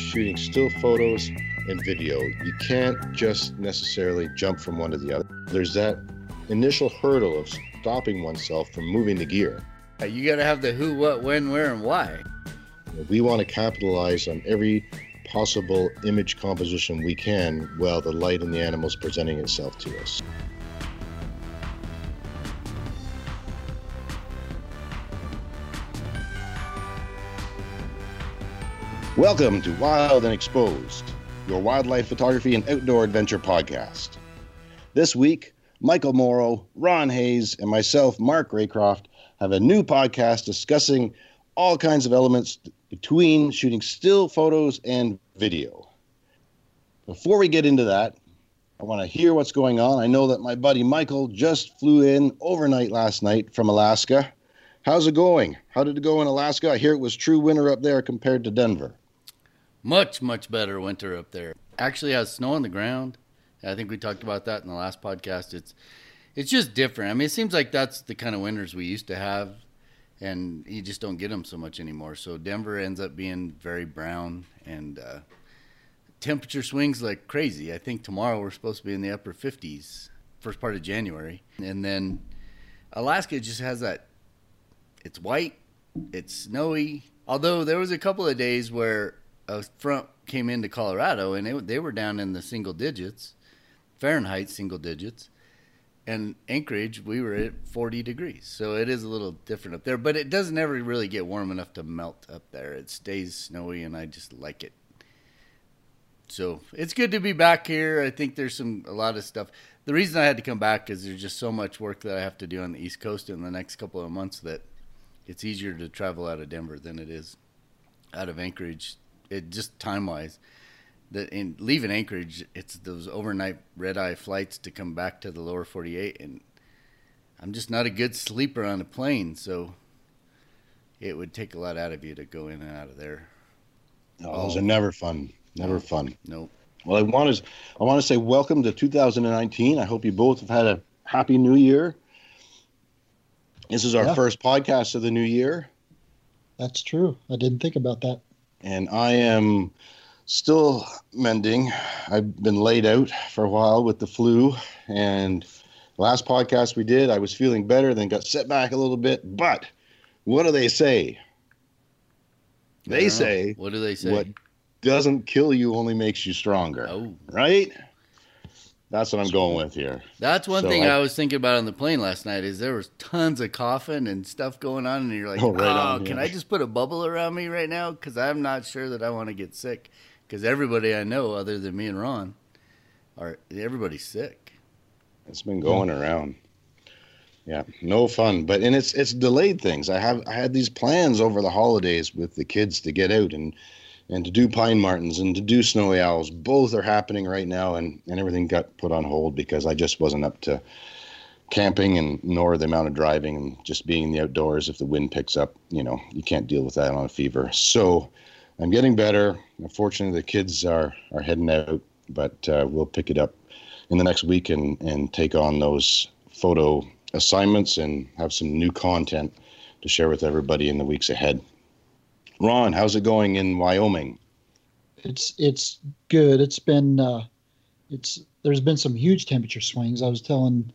shooting still photos and video, you can't just necessarily jump from one to the other. There's that initial hurdle of stopping oneself from moving the gear. Uh, you got to have the who, what, when, where, and why. We want to capitalize on every possible image composition we can while the light and the animal is presenting itself to us. Welcome to Wild and Exposed, your wildlife photography and outdoor adventure podcast. This week, Michael Morrow, Ron Hayes, and myself, Mark Raycroft, have a new podcast discussing all kinds of elements between shooting still photos and video. Before we get into that, I want to hear what's going on. I know that my buddy Michael just flew in overnight last night from Alaska. How's it going? How did it go in Alaska? I hear it was true winter up there compared to Denver. Much, much better winter up there. Actually has snow on the ground. I think we talked about that in the last podcast. It's it's just different. I mean, it seems like that's the kind of winters we used to have, and you just don't get them so much anymore. So Denver ends up being very brown, and uh, temperature swings like crazy. I think tomorrow we're supposed to be in the upper 50s, first part of January, and then Alaska just has that. It's white, it's snowy. Although there was a couple of days where a front came into Colorado and it, they were down in the single digits, Fahrenheit single digits. And Anchorage, we were at 40 degrees. So it is a little different up there, but it doesn't ever really get warm enough to melt up there. It stays snowy and I just like it. So it's good to be back here. I think there's some a lot of stuff. The reason I had to come back is there's just so much work that I have to do on the East Coast in the next couple of months that it's easier to travel out of Denver than it is out of Anchorage it just time wise that in leaving Anchorage, it's those overnight red eye flights to come back to the lower 48, and I'm just not a good sleeper on a plane, so it would take a lot out of you to go in and out of there. No, those are never fun. Never no, fun. Nope. Well, I want to I want to say welcome to 2019. I hope you both have had a happy new year. This is our yeah. first podcast of the new year. That's true. I didn't think about that and I am still mending. I've been laid out for a while with the flu, and last podcast we did, I was feeling better, then got set back a little bit. But what do they say? They say, what do they say? What doesn't kill you only makes you stronger. Oh, right. That's what I'm going with here. That's one so thing I, I, was thinking about on the plane last night is there was tons of coughing and stuff going on, and you're like, oh, right oh on, can yeah. I just put a bubble around me right now? Because I'm not sure that I want to get sick. Because everybody I know, other than me and Ron, are everybody's sick. It's been going yeah. around. Yeah, no fun. But and it's it's delayed things. I have I had these plans over the holidays with the kids to get out and and to do pine martens and to do snowy owls. Both are happening right now, and, and everything got put on hold because I just wasn't up to camping and nor the amount of driving and just being in the outdoors. If the wind picks up, you know, you can't deal with that on a fever. So I'm getting better. Unfortunately, the kids are, are heading out, but uh, we'll pick it up in the next week and, and take on those photo assignments and have some new content to share with everybody in the weeks ahead. Ron, how's it going in Wyoming? It's it's good. It's been uh, it's there's been some huge temperature swings. I was telling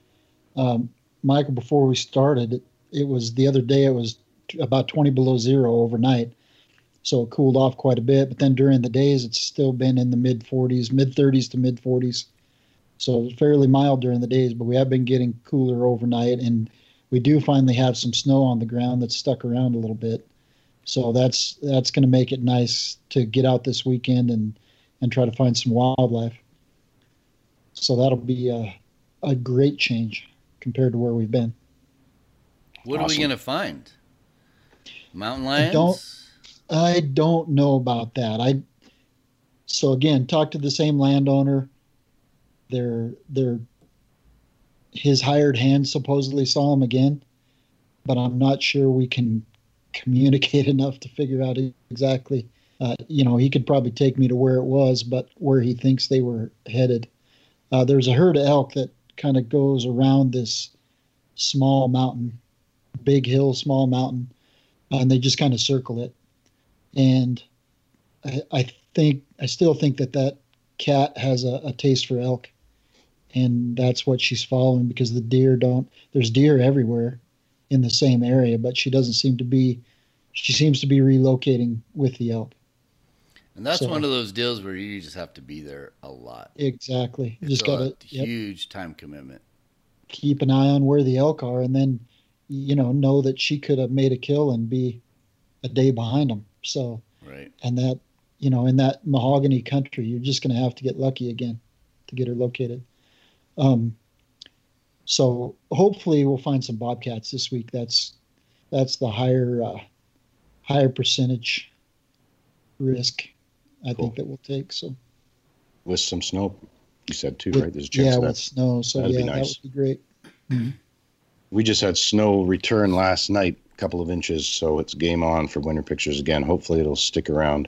um, Michael before we started. It, it was the other day. It was t- about 20 below zero overnight, so it cooled off quite a bit. But then during the days, it's still been in the mid 40s, mid 30s to mid 40s. So fairly mild during the days, but we have been getting cooler overnight, and we do finally have some snow on the ground that's stuck around a little bit. So that's that's going to make it nice to get out this weekend and and try to find some wildlife. So that'll be a, a great change compared to where we've been. What awesome. are we going to find? Mountain lions? I don't, I don't know about that. I so again, talk to the same landowner. They're they're his hired hand supposedly saw him again, but I'm not sure we can communicate enough to figure out exactly. Uh, you know, he could probably take me to where it was, but where he thinks they were headed. Uh, there's a herd of elk that kind of goes around this small mountain, big hill, small mountain, and they just kind of circle it. And I, I think I still think that that cat has a, a taste for elk, and that's what she's following because the deer don't. There's deer everywhere in the same area, but she doesn't seem to be. She seems to be relocating with the elk. And that's So- one of those deals where you just have to be there a lot. Exactly. You just got a yep, huge time commitment. keep an eye on where the elk are, and then you know know that she could have made a kill and be a day behind them. So Right. and that you know in that mahogany country you're just going to have to get lucky again to get her located um, so hopefully we'll find some bobcats this week that's that's the higher uh, higher percentage risk i Cool. think that we'll take so With some snow, you said too, with- right? There's a chance yeah with that. snow so that'd yeah be that would be great We just had snow return last night, a couple of inches, so it's game on for winter pictures again. Hopefully it'll stick around.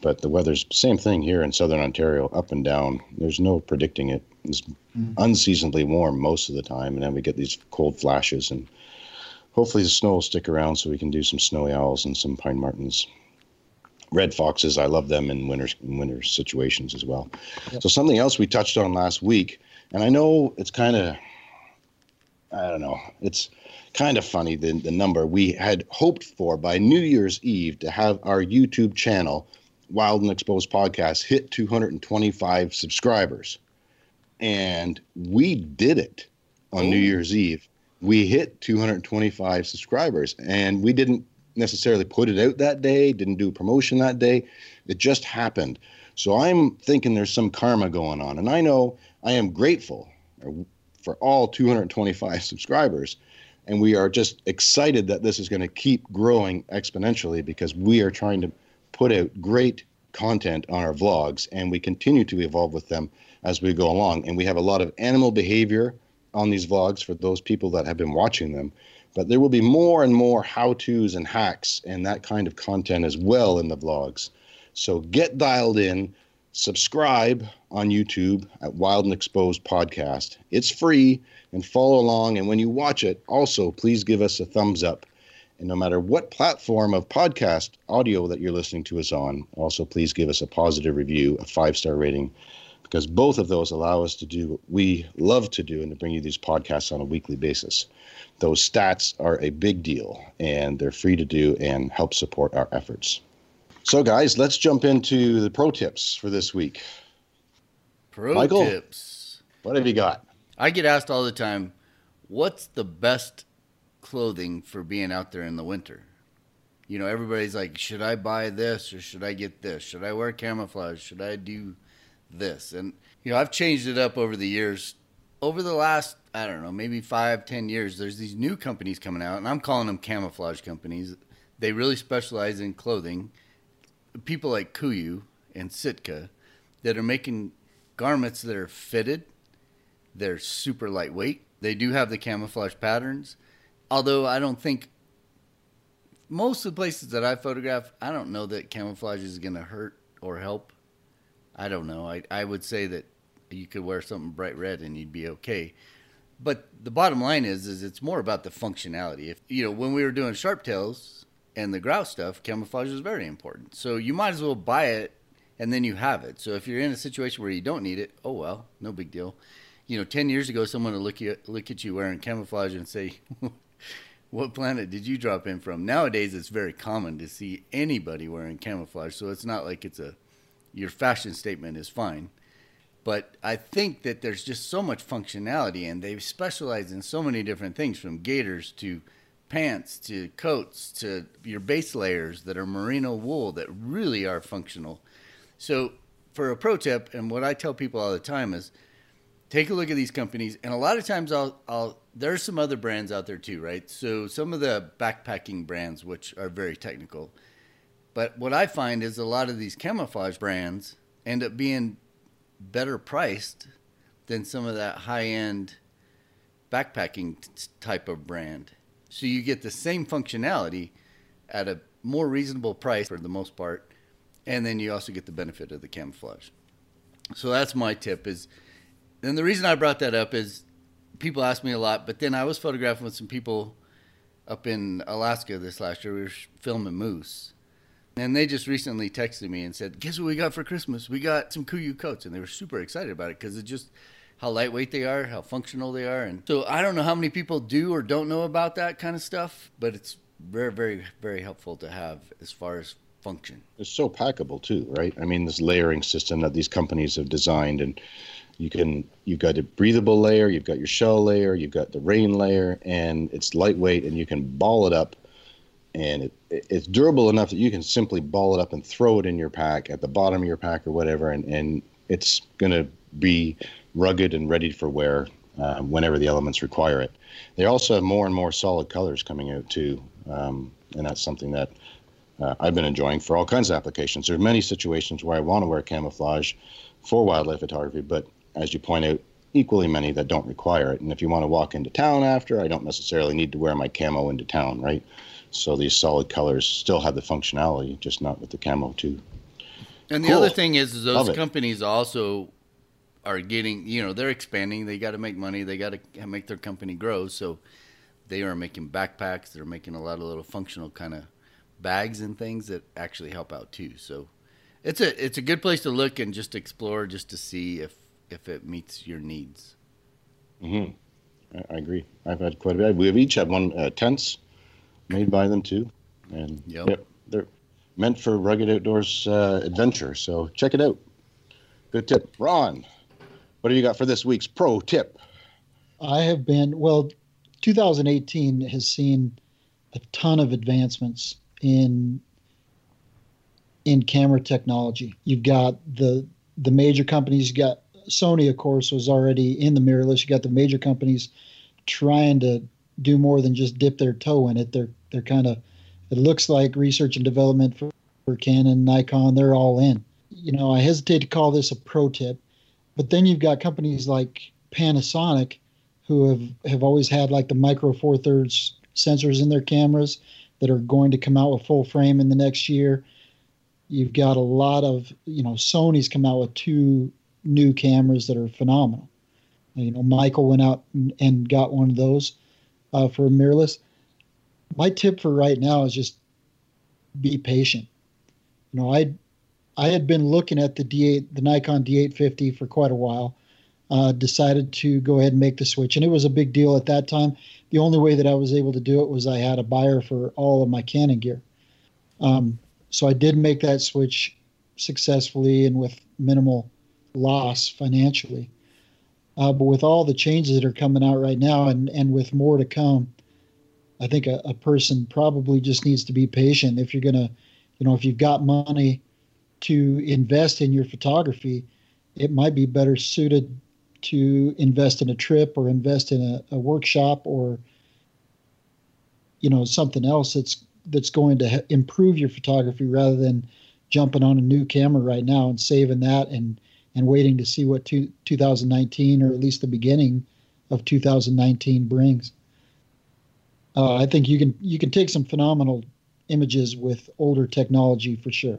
But the weather's same thing here in southern Ontario, up and down. There's no predicting it. It's Mhm. unseasonably warm most of the time, and then we get these cold flashes. And hopefully the snow will stick around so we can do some snowy owls and some pine martens. Red foxes, I love them in winter in winter situations as well. Yep. So something else we touched on last week, and I know it's kind of I don't know. It's kind of funny the the number we had hoped for by New Year's Eve to have our YouTube channel, Wild and Exposed Podcast, hit 225 subscribers, and we did it on New Oh. Year's Eve. We hit 225 subscribers, and we didn't necessarily put it out that day, didn't do a promotion that day. It just happened. So I'm thinking there's some karma going on, and I know I am grateful for all 225 subscribers. And we are just excited that this is going to keep growing exponentially because we are trying to put out great content on our vlogs and we continue to evolve with them as we go along. And we have a lot of animal behavior on these vlogs for those people that have been watching them. But there will be more and more how to's and hacks and that kind of content as well in the vlogs. So get dialed in, subscribe on YouTube at Wild and Exposed Podcast. It's free and follow along. And when you watch it, also please give us a thumbs up. And no matter what platform of podcast audio that you're listening to us on, also please give us a positive review, a five star rating, because both of those allow us to do what we love to do and to bring you these podcasts on a weekly basis. Those stats are a big deal and they're free to do and help support our efforts. So, guys, let's jump into the pro tips for this week. Pro Michael? tips. What have you got? I get asked all the time, what's the best clothing for being out there in the winter? You know, everybody's like, should I buy this or should I get this? Should I wear camouflage? Should I do this? And, you know, I've changed it up over the years. Over the last, I don't know, maybe five, ten years, there's these new companies coming out, and I'm calling them camouflage companies. They really specialize in clothing. People like Kuiu and Sitka that are making garments that are fitted they're super lightweight. They do have the camouflage patterns, although I don't think most of the places that I photograph, I don't know that camouflage is going to hurt or help. I don't know. I, I would say that you could wear something bright red and you'd be okay. But the bottom line is, is it's more about the functionality. If you know, when we were doing sharp tails and the grouse stuff, camouflage is very important. So you might as well buy it and then you have it. So if you're in a situation where you don't need it, oh well, no big deal you know, 10 years ago, someone would look, you, look at you wearing camouflage and say, What planet did you drop in from? Nowadays, it's very common to see anybody wearing camouflage. So it's not like it's a, your fashion statement is fine. But I think that there's just so much functionality and they specialize in so many different things from gaiters to pants to coats to your base layers that are merino wool that really are functional. So, for a pro tip, and what I tell people all the time is, take a look at these companies and a lot of times I'll I'll there's some other brands out there too, right? So some of the backpacking brands which are very technical. But what I find is a lot of these camouflage brands end up being better priced than some of that high-end backpacking t- type of brand. So you get the same functionality at a more reasonable price for the most part, and then you also get the benefit of the camouflage. So that's my tip is and the reason I brought that up is people ask me a lot, but then I was photographing with some people up in Alaska this last year. We were filming moose. And they just recently texted me and said, "Guess what we got for Christmas? We got some Kuiu coats," and they were super excited about it because it just how lightweight they are, how functional they are, and so I don't know how many people do or don't know about that kind of stuff, but it's very, very, very helpful to have as far as function. It's so packable too, right? I mean, this layering system that these companies have designed, and you can you've got a breathable layer, you've got your shell layer, you've got the rain layer, and it's lightweight, and you can ball it up, and it, it's durable enough that you can simply ball it up and throw it in your pack at the bottom of your pack or whatever, and and it's gonna be rugged and ready for wear uh, whenever the elements require it. They also have more and more solid colors coming out too, um, and that's something that uh, I've been enjoying for all kinds of applications. There are many situations where I want to wear camouflage for wildlife photography, but as you point out, equally many that don't require it. And if you want to walk into town after, I don't necessarily need to wear my camo into town, right? So these solid colors still have the functionality, just not with the camo too. And the cool. other thing is, is those companies also are getting, you know, they're expanding. They got to make money. They got to make their company grow. So they are making backpacks. They're making a lot of little functional kind of bags and things that actually help out too. So it's a it's a good place to look and just explore, just to see if if it meets your needs. Hmm. I, I, agree. I've had quite a bit. We've each had one uh, tents made by them too, and yep. yep they're meant for rugged outdoors uh, adventure. So check it out. Good tip, Ron. What do you got for this week's pro tip? I have been, well, 2018 has seen a ton of advancements in in camera technology. You've got the the major companies. You got Sony, of course, was already in the mirrorless. You got the major companies trying to do more than just dip their toe in it. They're they're kind of it looks like research and development for, for Canon, Nikon. They're all in. You know, I hesitate to call this a pro tip but then you've got companies like Panasonic who have, have always had like the micro four thirds sensors in their cameras that are going to come out with full frame in the next year. You've got a lot of, you know, Sony's come out with two new cameras that are phenomenal. You know, Michael went out and, got one of those uh, for mirrorless. My tip for right now is just be patient. You know, I I had been looking at the D8, the Nikon D850 for quite a while. Uh, decided to go ahead and make the switch, and it was a big deal at that time. The only way that I was able to do it was I had a buyer for all of my Canon gear. Um, so I did make that switch successfully and with minimal loss financially. Uh, but with all the changes that are coming out right now, and and with more to come, I think a, a person probably just needs to be patient. If you're gonna, you know, if you've got money to invest in your photography, it might be better suited to invest in a trip or invest in a, a workshop or you know something else that's that's going to improve your photography rather than jumping on a new camera right now and saving that and and waiting to see what two, 2019 or at least the beginning of 2019 brings. Uh, I think you can you can take some phenomenal images with older technology for sure.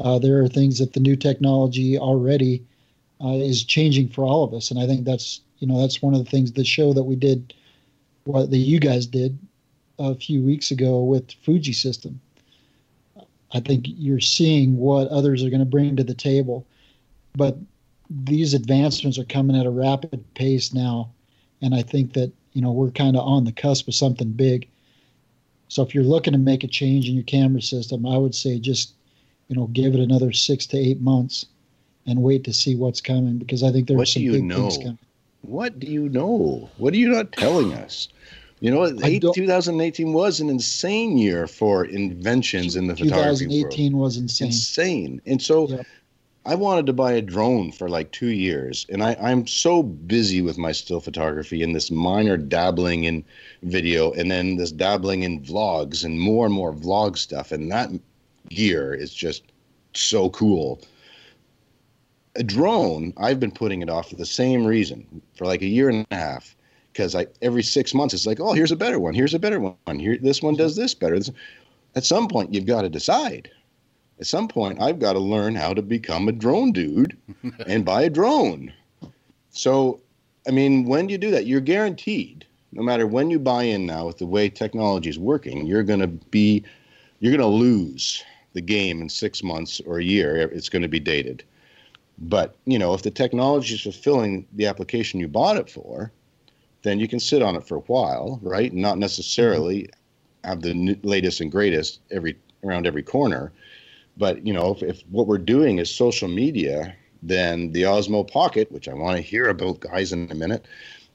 Uh, there are things that the new technology already uh, is changing for all of us, and I think that's you know that's one of the things the show that we did, what that you guys did a few weeks ago with Fuji System. I think you're seeing what others are going to bring to the table, but these advancements are coming at a rapid pace now, and I think that you know we're kind of on the cusp of something big. So if you're looking to make a change in your camera system, I would say just you know, give it another six to eight months and wait to see what's coming because I think there's what some big know? things coming. What do you know? What are you not telling us? You know, 2018 was an insane year for inventions in the photography 2018 was insane. Insane. And so yep. I wanted to buy a drone for like two years. And I, I'm so busy with my still photography and this minor dabbling in video and then this dabbling in vlogs and more and more vlog stuff. And that gear is just so cool. A drone, I've been putting it off for the same reason for like a year and a half because I every six months it's like, oh, here's a better one, here's a better one, here this one does this better. At some point, you've got to decide. At some point, I've got to learn how to become a drone dude and buy a drone. So, I mean, when you do that, you're guaranteed, no matter when you buy in now with the way technology is working, you're going to be, you're going to lose the game in six months or a year, it's going to be dated. But you know, if the technology is fulfilling the application you bought it for, then you can sit on it for a while, right? Not mm-hmm. necessarily have the latest and greatest every around every corner. But you know, if, if what we're doing is social media, then the Osmo Pocket, which I want to hear about, guys, in a minute,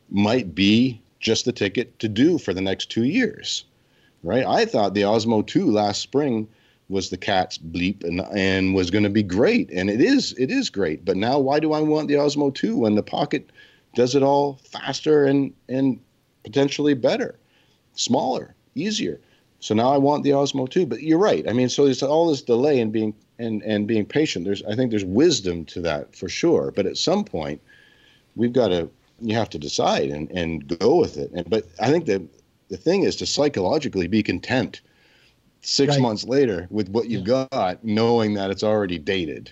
might be just the ticket to do for the next two years, right? I thought the Osmo 2 last spring was the cat's bleep and and was going to be great, and it is it is great. But now, why do I want the Osmo 2 when the Pocket does it all faster and and potentially better, smaller, easier? So now I want the Osmo too. But you're right. I mean, so there's all this delay and being and and being patient. There's I think there's wisdom to that for sure. But at some point, we've got to you have to decide and and go with it. And but I think the the thing is to psychologically be content six right. months later with what you've yeah. got, knowing that it's already dated.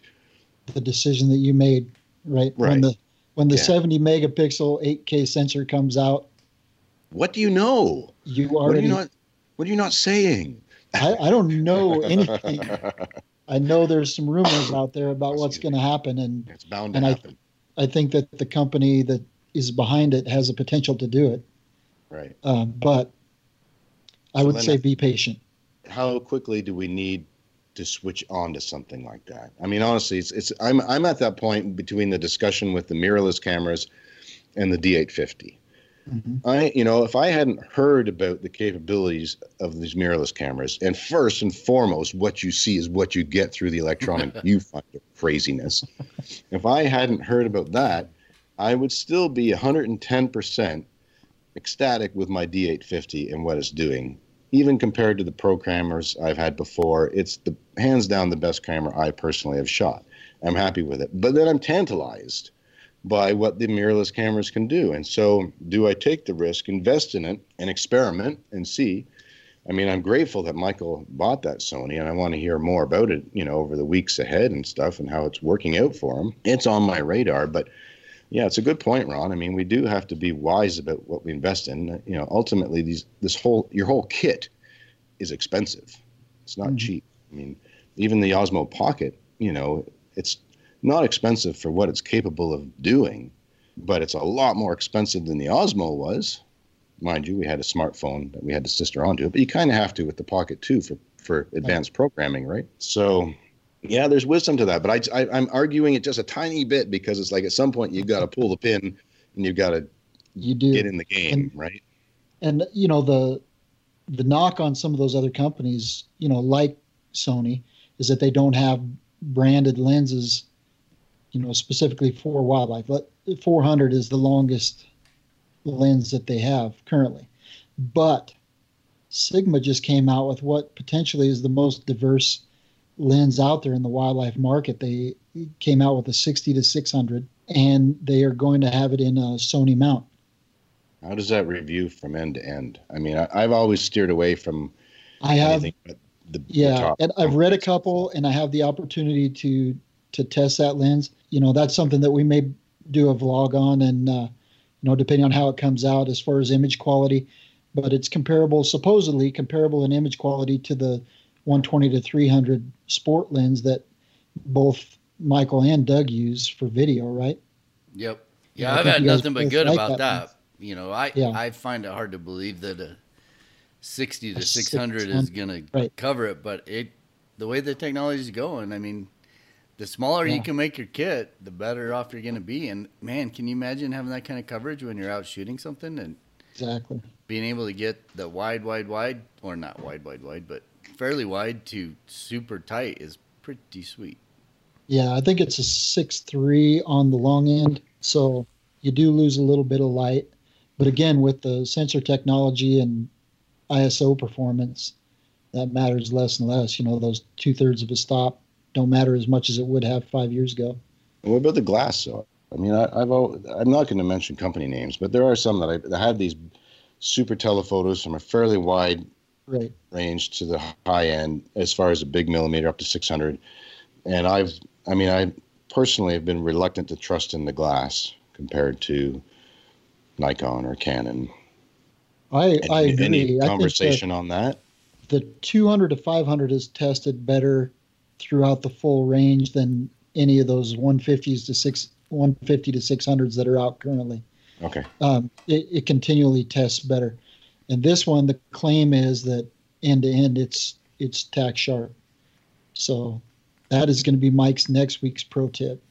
The decision that you made, right? Right. When the when the yeah. 70 megapixel 8K sensor comes out. What do you know? You already. You not, what are you not saying? I, I don't know anything. I know there's some rumors out there about what's going to happen, and it's bound to happen. I, I think that the company that is behind it has the potential to do it. Right. Um, but I so would say be patient how quickly do we need to switch on to something like that? I mean, honestly, it's, it's I'm I'm at that point between the discussion with the mirrorless cameras and the D850. Mm-hmm. I, you know, if I hadn't heard about the capabilities of these mirrorless cameras, and first and foremost, what you see is what you get through the electronic viewfinder craziness. if I hadn't heard about that, I would still be 110% ecstatic with my D850 and what it's doing even compared to the pro cameras I've had before, it's the hands down the best camera I personally have shot. I'm happy with it. But then I'm tantalized by what the mirrorless cameras can do. And so, do I take the risk, invest in it, and experiment and see? I mean, I'm grateful that Michael bought that Sony, and I want to hear more about it, you know, over the weeks ahead and stuff, and how it's working out for him. It's on my radar, but yeah, it's a good point, Ron. I mean, we do have to be wise about what we invest in. You know, ultimately, these this whole your whole kit is expensive. It's not mm-hmm. cheap. I mean, even the Osmo Pocket, you know, it's not expensive for what it's capable of doing, but it's a lot more expensive than the Osmo was. Mind you, we had a smartphone that we had to sister onto it, but you kind of have to with the Pocket too for for advanced programming, right? So yeah, there's wisdom to that, but I, I am arguing it just a tiny bit because it's like at some point you've got to pull the pin and you've got to you do get in the game, and, right? And you know the the knock on some of those other companies, you know, like Sony, is that they don't have branded lenses, you know, specifically for wildlife. 400 is the longest lens that they have currently, but Sigma just came out with what potentially is the most diverse lens out there in the wildlife market. They came out with a 60 to 600, and they are going to have it in a Sony mount. How does that review from end to end? I mean, I, have always steered away from. I have. The, yeah, and I've read a couple, and I have the opportunity to to test that lens. You know, that's something that we may do a vlog on, and uh, you know, depending on how it comes out as far as image quality, but it's comparable, supposedly comparable in image quality to the 120 to 300 sport lens that both Michael and Doug use for video, right? Yep. Yeah, I've had nothing but good like about that. that. You know, I yeah. I find it hard to believe that a 60 to 600 is going to cover it, but it the way the technology is going, I mean, the smaller yeah. you can make your kit, the better off you're going to be. And man, can you imagine having that kind of coverage when you're out shooting something and exactly being able to get the wide, wide, wide, or not wide, wide, wide, but fairly wide to super tight is pretty sweet. Yeah, I think it's a six three on the long end, so you do lose a little bit of light. But again, with the sensor technology and ISO performance, that matters less and less. You know, those two thirds of a stop don't matter as much as it would have five years ago. What about the glass? though? I mean, I, have I'm not going to mention company names, but there are some that I that have these super telephotos from a fairly wide right. range to the high end as far as a big millimeter up to 600 and i've i mean i personally have been reluctant to trust in the glass compared to nikon or canon i i agree any conversation on that the 200 to 500 is tested better throughout the full range than any of those 150s to six 150 to 600s that are out currently. Okay. Um, it, it continually tests better, and this one the claim is that end to end it's it's tack sharp. So that is going to be Mike's next week's pro tip.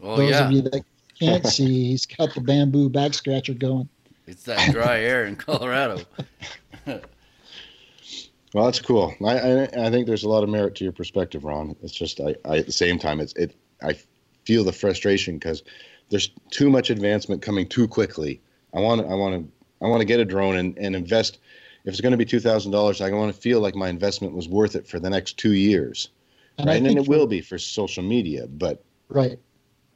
Well, Those yeah, of you that can't see, he's got the bamboo back scratcher going. it's that dry air in Colorado. Well, that's cool. I, I I think there's a lot of merit to your perspective, Ron. It's just I, I at the same time it's it I feel the frustration because there's too much advancement coming too quickly. I want I want to I want to get a drone and, and invest. If it's going to be two thousand dollars, I want to feel like my investment was worth it for the next two years, And right? I And it for- will be for social media. But right.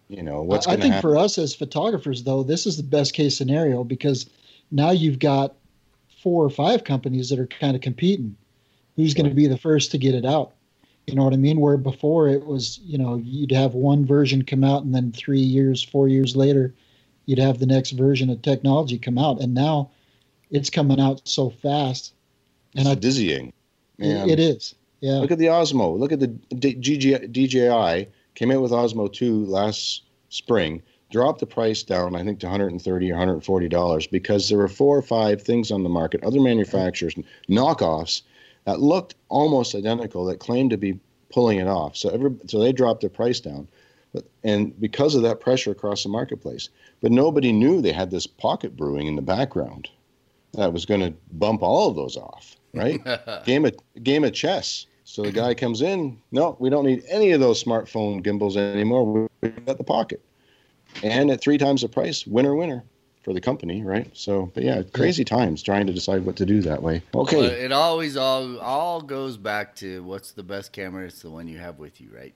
you know what's I to think happen? for us as photographers, though, this is the best case scenario because now you've got four or five companies that are kind of competing. Who's going to be the first to get it out? You know what I mean? Where before it was, you know, you'd have one version come out and then three years, four years later, you'd have the next version of technology come out. And now it's coming out so fast. And it's I, dizzying. Man. it is. Yeah. Look at the Osmo. Look at the DJI came out with Osmo 2 last spring, dropped the price down, I think, to 130 or 140 dollars because there were four or five things on the market, other manufacturers, knockoffs that looked almost identical that claimed to be pulling it off. So every so they dropped their price down, but and because of that pressure across the marketplace, but nobody knew they had this pocket brewing in the background that was going to bump all of those off, right? game of game of chess. So the guy comes in, no, we don't need any of those smartphone gimbals anymore. We've got the pocket, and at three times the price, winner winner for the company, right? So, but yeah, crazy times trying to decide what to do that way. But Okay, it always all all goes back to what's the best camera? It's the one you have with you, right?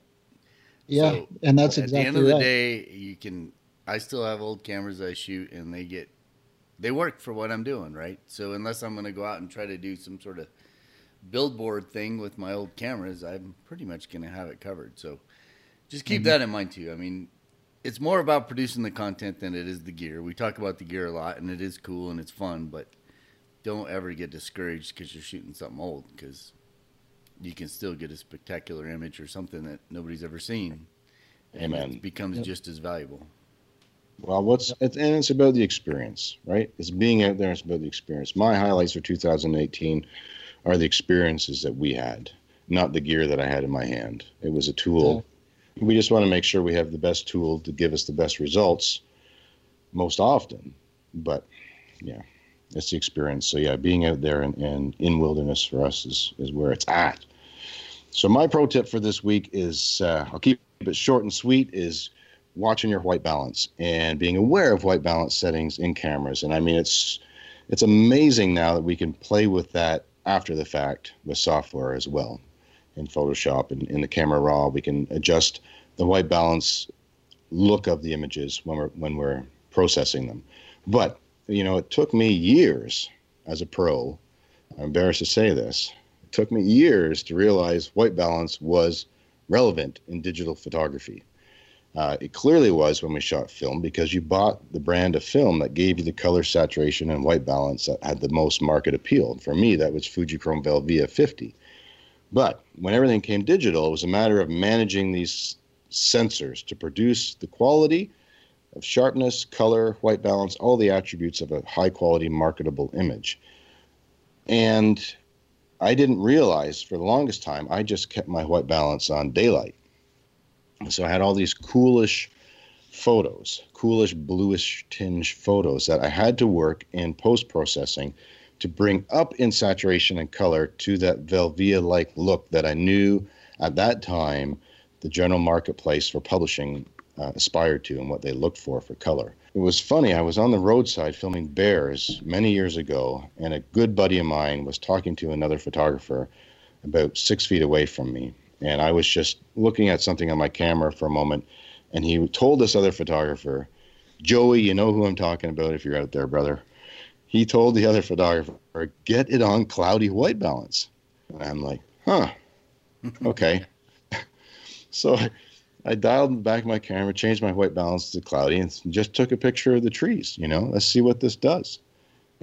Yeah. So, and that's exactly. At the end of the day, you can. I still have old cameras I shoot, and they get they work for what I'm doing, right? So unless I'm going to go out and try to do some sort of billboard thing with my old cameras, I'm pretty much going to have it covered. So just keep Mm-hmm. that in mind too. I mean, it's more about producing the content than it is the gear. We talk about the gear a lot, and it is cool and it's fun, but don't ever get discouraged because you're shooting something old because you can still get a spectacular image or something that nobody's ever seen. And Amen. It becomes Yep. just as valuable. well, what's it's, and it's about the experience, right? It's being out there. It's about the experience. My highlights for 2018 are the experiences that we had, not the gear that I had in my hand. It was a tool. We just want to make sure we have the best tool to give us the best results most often. But yeah, it's the experience. So yeah, being out there and, and in wilderness for us is, is where it's at. So my pro tip for this week is uh, I'll keep it short and sweet is watching your white balance and being aware of white balance settings in cameras. And I mean, it's it's amazing now that we can play with that after the fact with software as well in Photoshop and in the camera raw. We can adjust the white balance look of the images when we're when we're processing them. But you know, it took me years as a pro. I'm embarrassed to say this. It took me years to realize white balance was relevant in digital photography. Uh, it clearly was when we shot film because you bought the brand of film that gave you the color saturation and white balance that had the most market appeal. And for me, that was Fujichrome Velvia 50. But when everything came digital, it was a matter of managing these sensors to produce the quality of sharpness, color, white balance, all the attributes of a high quality marketable image. And I didn't realize for the longest time, I just kept my white balance on daylight. So I had all these coolish photos, coolish bluish tinge photos that I had to work in post processing to bring up in saturation and color to that Velvia like look that I knew at that time the general marketplace for publishing uh, aspired to and what they looked for for color. It was funny, I was on the roadside filming bears many years ago, and a good buddy of mine was talking to another photographer about six feet away from me. And I was just looking at something on my camera for a moment, and he told this other photographer, Joey, you know who I'm talking about if you're out there, brother. He told the other photographer, get it on cloudy white balance. And I'm like, huh, okay. so I, dialed back my camera, changed my white balance to cloudy, and just took a picture of the trees. You know, let's see what this does.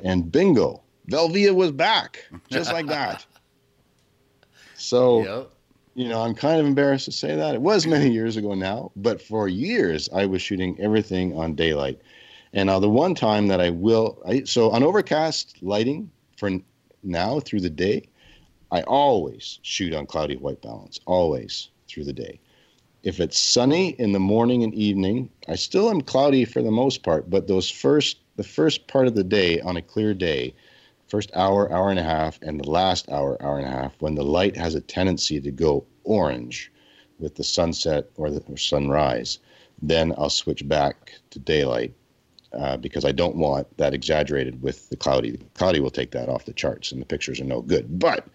And bingo, Velvia was back, just like that. So Yep. you know, I'm kind of embarrassed to say that. It was many years ago now, but for years I was shooting everything on daylight. And now the one time that I will, I, so on overcast lighting for now through the day, I always shoot on cloudy white balance, always through the day. If it's sunny in the morning and evening, I still am cloudy for the most part, but those first, the first part of the day on a clear day, first hour, hour and a half, and the last hour, hour and a half, when the light has a tendency to go orange with the sunset or the or sunrise, then I'll switch back to daylight uh, because I don't want that exaggerated with the cloudy. Cloudy will take that off the charts, and the pictures are no good. But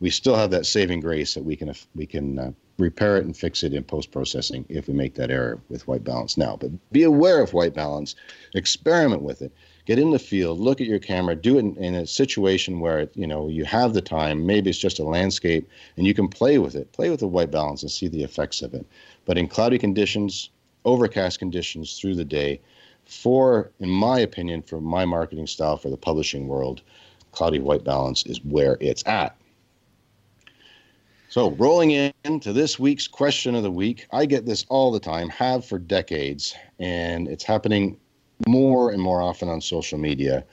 we still have that saving grace that we can we can uh, repair it and fix it in post processing if we make that error with white balance now. But be aware of white balance, experiment with it get in the field, look at your camera, do it in, in, a situation where you know you have the time. Maybe it's just a landscape, and you can play with it, play with the white balance, and see the effects of it. But in cloudy conditions, overcast conditions through the day, for in my opinion, for my marketing style for the publishing world, cloudy white balance is where it's at. So, rolling into this week's question of the week, I get this all the time, have for decades, and it's happening more and more often on social media.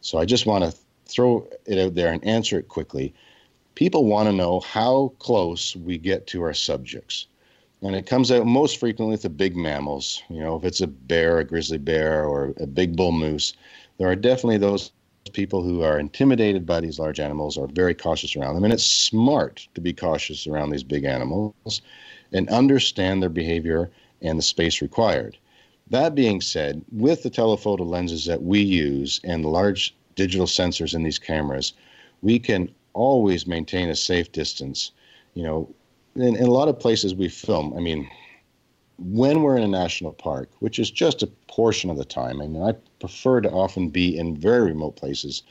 So I just want to throw it out there and answer it quickly. People want to know how close we get to our subjects. And it comes out most frequently with the big mammals. You know, if it's a bear, a grizzly bear, or a big bull moose, there are definitely those people who are intimidated by these large animals are very cautious around them. And it's smart to be cautious around these big animals and understand their behavior and the space required. That being said, with the telephoto lenses that we use and the large digital sensors in these cameras, we can always maintain a safe distance. You know, in, in a lot of places we film, I mean, when we're in a national park, which is just a portion of the time, I mean, I prefer to often be in very remote places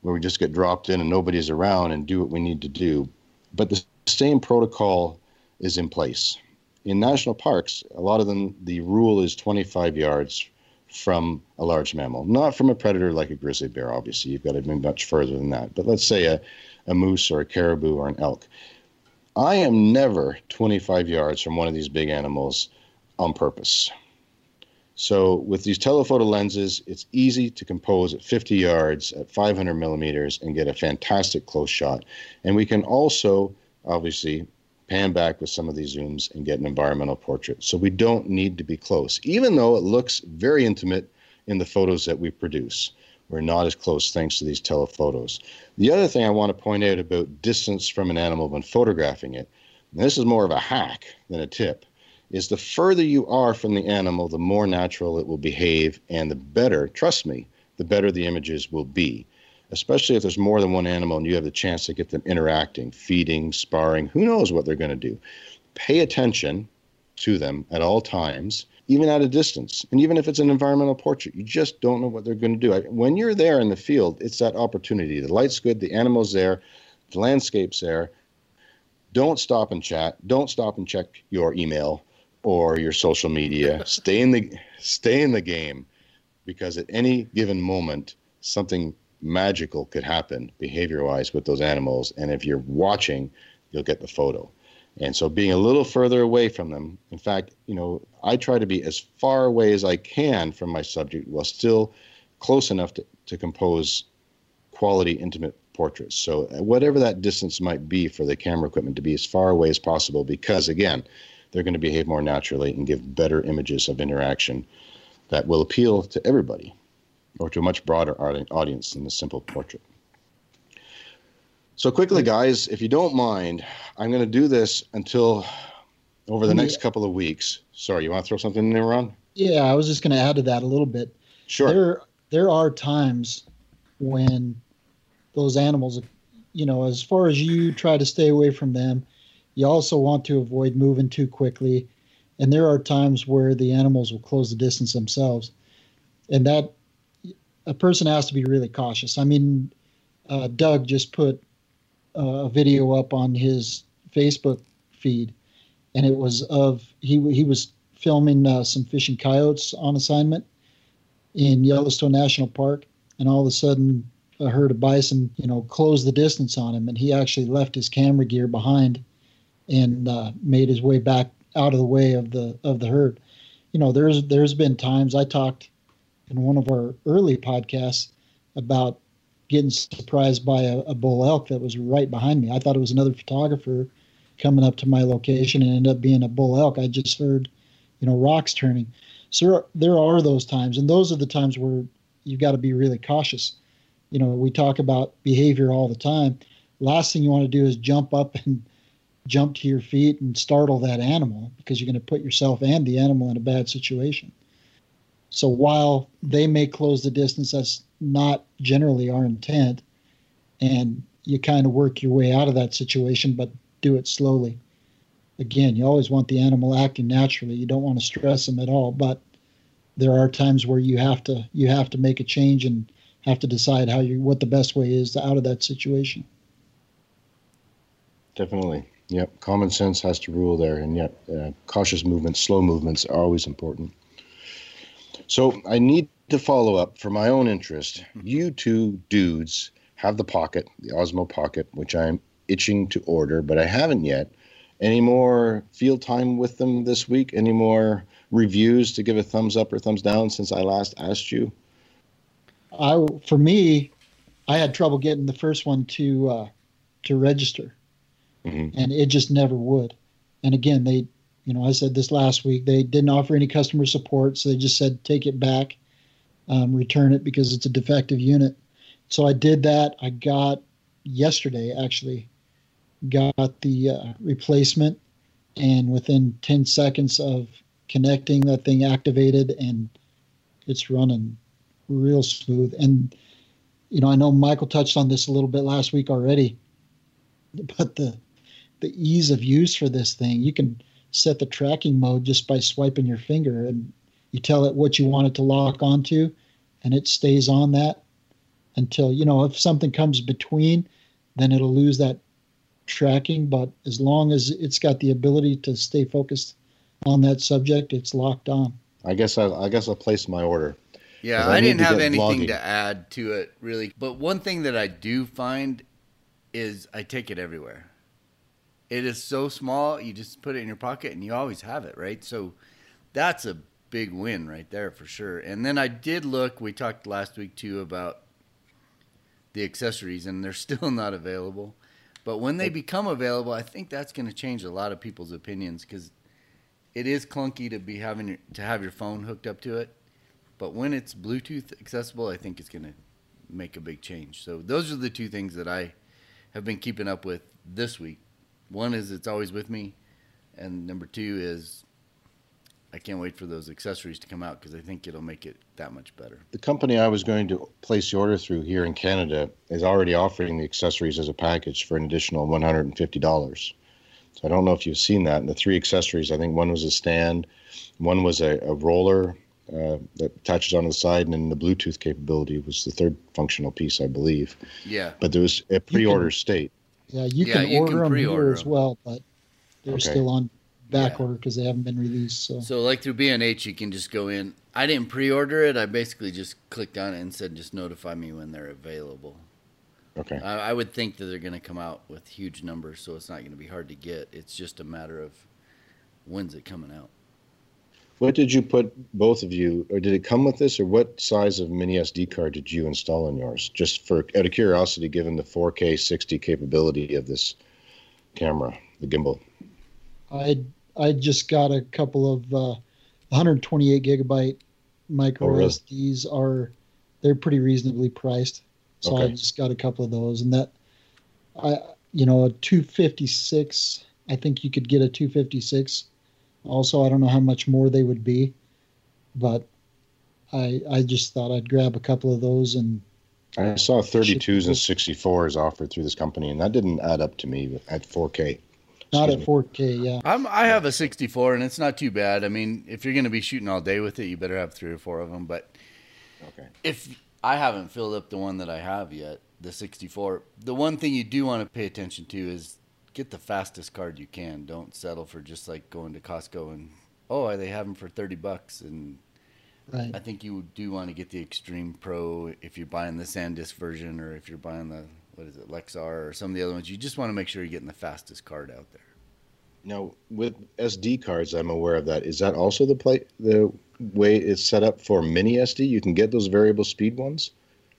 where we just get dropped in and nobody's around and do what we need to do. But the same protocol is in place in national parks, a lot of them, the rule is 25 yards from a large mammal, not from a predator like a grizzly bear, obviously. You've got to be much further than that. But let's say a, a moose or a caribou or an elk. I am never 25 yards from one of these big animals on purpose. So with these telephoto lenses, it's easy to compose at 50 yards at 500 millimeters and get a fantastic close shot. And we can also obviously pan back with some of these zooms and get an environmental portrait. So we don't need to be close, even though it looks very intimate in the photos that we produce. We're not as close thanks to these telephotos. The other thing I want to point out about distance from an animal when photographing it, this is more of a hack than a tip, is the further you are from the animal, the more natural it will behave and the better, trust me, the better the images will be especially if there's more than one animal and you have the chance to get them interacting, feeding, sparring, who knows what they're going to do. Pay attention to them at all times, even at a distance. And even if it's an environmental portrait, you just don't know what they're going to do. When you're there in the field, it's that opportunity. The light's good, the animal's there, the landscape's there. Don't stop and chat. Don't stop and check your email or your social media. stay in the stay in the game because at any given moment something magical could happen behavior wise with those animals. And if you're watching, you'll get the photo. And so being a little further away from them, in fact, you know, I try to be as far away as I can from my subject while still close enough to, to compose quality, intimate portraits. So uh, whatever that distance might be for the camera equipment to be as far away as possible, because again, they're going to behave more naturally and give better images of interaction that will appeal to everybody or to a much broader audience than the simple portrait. So quickly, guys, if you don't mind, I'm going to do this until over the next couple of weeks. Sorry, you want to throw something in there, Ron? Yeah, I was just going to add to that a little bit. Sure. There, there are times when those animals, you know, as far as you try to stay away from them, you also want to avoid moving too quickly. And there are times where the animals will close the distance themselves. And that a person has to be really cautious. I mean, uh, Doug just put a video up on his Facebook feed, and it was of he he was filming uh, some fishing coyotes on assignment in Yellowstone National Park, and all of a sudden a herd of bison, you know, closed the distance on him, and he actually left his camera gear behind and uh, made his way back out of the way of the of the herd. You know, there's there's been times I talked in one of our early podcasts about getting surprised by a, a bull elk that was right behind me. I thought it was another photographer coming up to my location and ended up being a bull elk. I just heard, you know, rocks turning. So there are those times, and those are the times where you've got to be really cautious. You know, we talk about behavior all the time. Last thing you want to do is jump up and jump to your feet and startle that animal because you're going to put yourself and the animal in a bad situation. So while they may close the distance, that's not generally our intent. And you kind of work your way out of that situation, but do it slowly. Again, you always want the animal acting naturally. You don't want to stress them at all, but there are times where you have to you have to make a change and have to decide how you what the best way is out of that situation. Definitely. Yep. Common sense has to rule there, and yet uh, cautious movements, slow movements are always important. So I need to follow up for my own interest. You two dudes have the pocket, the Osmo Pocket, which I'm itching to order, but I haven't yet. Any more field time with them this week? Any more reviews to give a thumbs up or thumbs down since I last asked you? I for me, I had trouble getting the first one to uh, to register, mm-hmm. and it just never would. And again, they, you know, I said this last week. They didn't offer any customer support, so they just said take it back, um, return it because it's a defective unit. So I did that. I got yesterday actually got the uh, replacement, and within 10 seconds of connecting, that thing activated and it's running real smooth. And, you know, I know Michael touched on this a little bit last week already, but the, the ease of use for this thing, you can set the tracking mode just by swiping your finger and you tell it what you want it to lock onto and it stays on that until you know if something comes between then it'll lose that tracking, but as long as it's got the ability to stay focused on that subject, it's locked on. I guess I, I guess I'll place my order. Yeah, I, I didn't have anything to add to it really, but one thing that I do find is I take it everywhere. It is so small, you just put it in your pocket and you always have it, right? So that's a big win right there for sure. And then I did look, we talked last week too about the accessories and they're still not available. But when they become available, I think that's going to change a lot of people's opinions because it is clunky to be having your, to have your phone hooked up to it. But when it's Bluetooth accessible, I think it's going to make a big change. So those are the two things that I have been keeping up with this week. One is it's always with me, and number two is I can't wait for those accessories to come out because I think it'll make it that much better. The company I was going to place the order through here in Canada is already offering the accessories as a package for an additional $150. So I don't know if you've seen that. And the three accessories, I think one was a stand, one was a, a roller uh, that attaches onto the side, and then the Bluetooth capability was the third functional piece, I believe. Yeah. But there was a pre-order can, state. Yeah, you yeah, can you order can them here as well, but they're okay. still on back yeah. order because they haven't been released. So. so, like through B&H, you can just go in. I didn't pre-order it. I basically just clicked on it and said, just notify me when they're available. Okay. I, I would think that they're going to come out with huge numbers, so it's not going to be hard to get. It's just a matter of when's it coming out. What did you put both of you, or did it come with this, or what size of mini SD card did you install in yours? Just for out of curiosity, given the 4K 60 capability of this camera, the gimbal. I I just got a couple of uh, 128 gigabyte micro oh, really? SDs are they're pretty reasonably priced. So okay. I just got a couple of those, and that I you know a 256. I think you could get a 256. Also, I don't know how much more they would be, but I I just thought I'd grab a couple of those and. I saw 32s and 64s offered through this company, and that didn't add up to me at 4K. Not at 4K, yeah. I'm, I have a 64, and it's not too bad. I mean, if you're going to be shooting all day with it, you better have three or four of them. But okay. if I haven't filled up the one that I have yet, the 64, the one thing you do want to pay attention to is get the fastest card you can. Don't settle for just like going to Costco and oh, they have them for 30 bucks. And right. I think you do want to get the Extreme Pro if you're buying the SanDisk version or if you're buying the what is it, Lexar or some of the other ones. You just want to make sure you're getting the fastest card out there. Now, with SD cards, I'm aware of that. Is that also the play the way it's set up for mini SD? You can get those variable speed ones.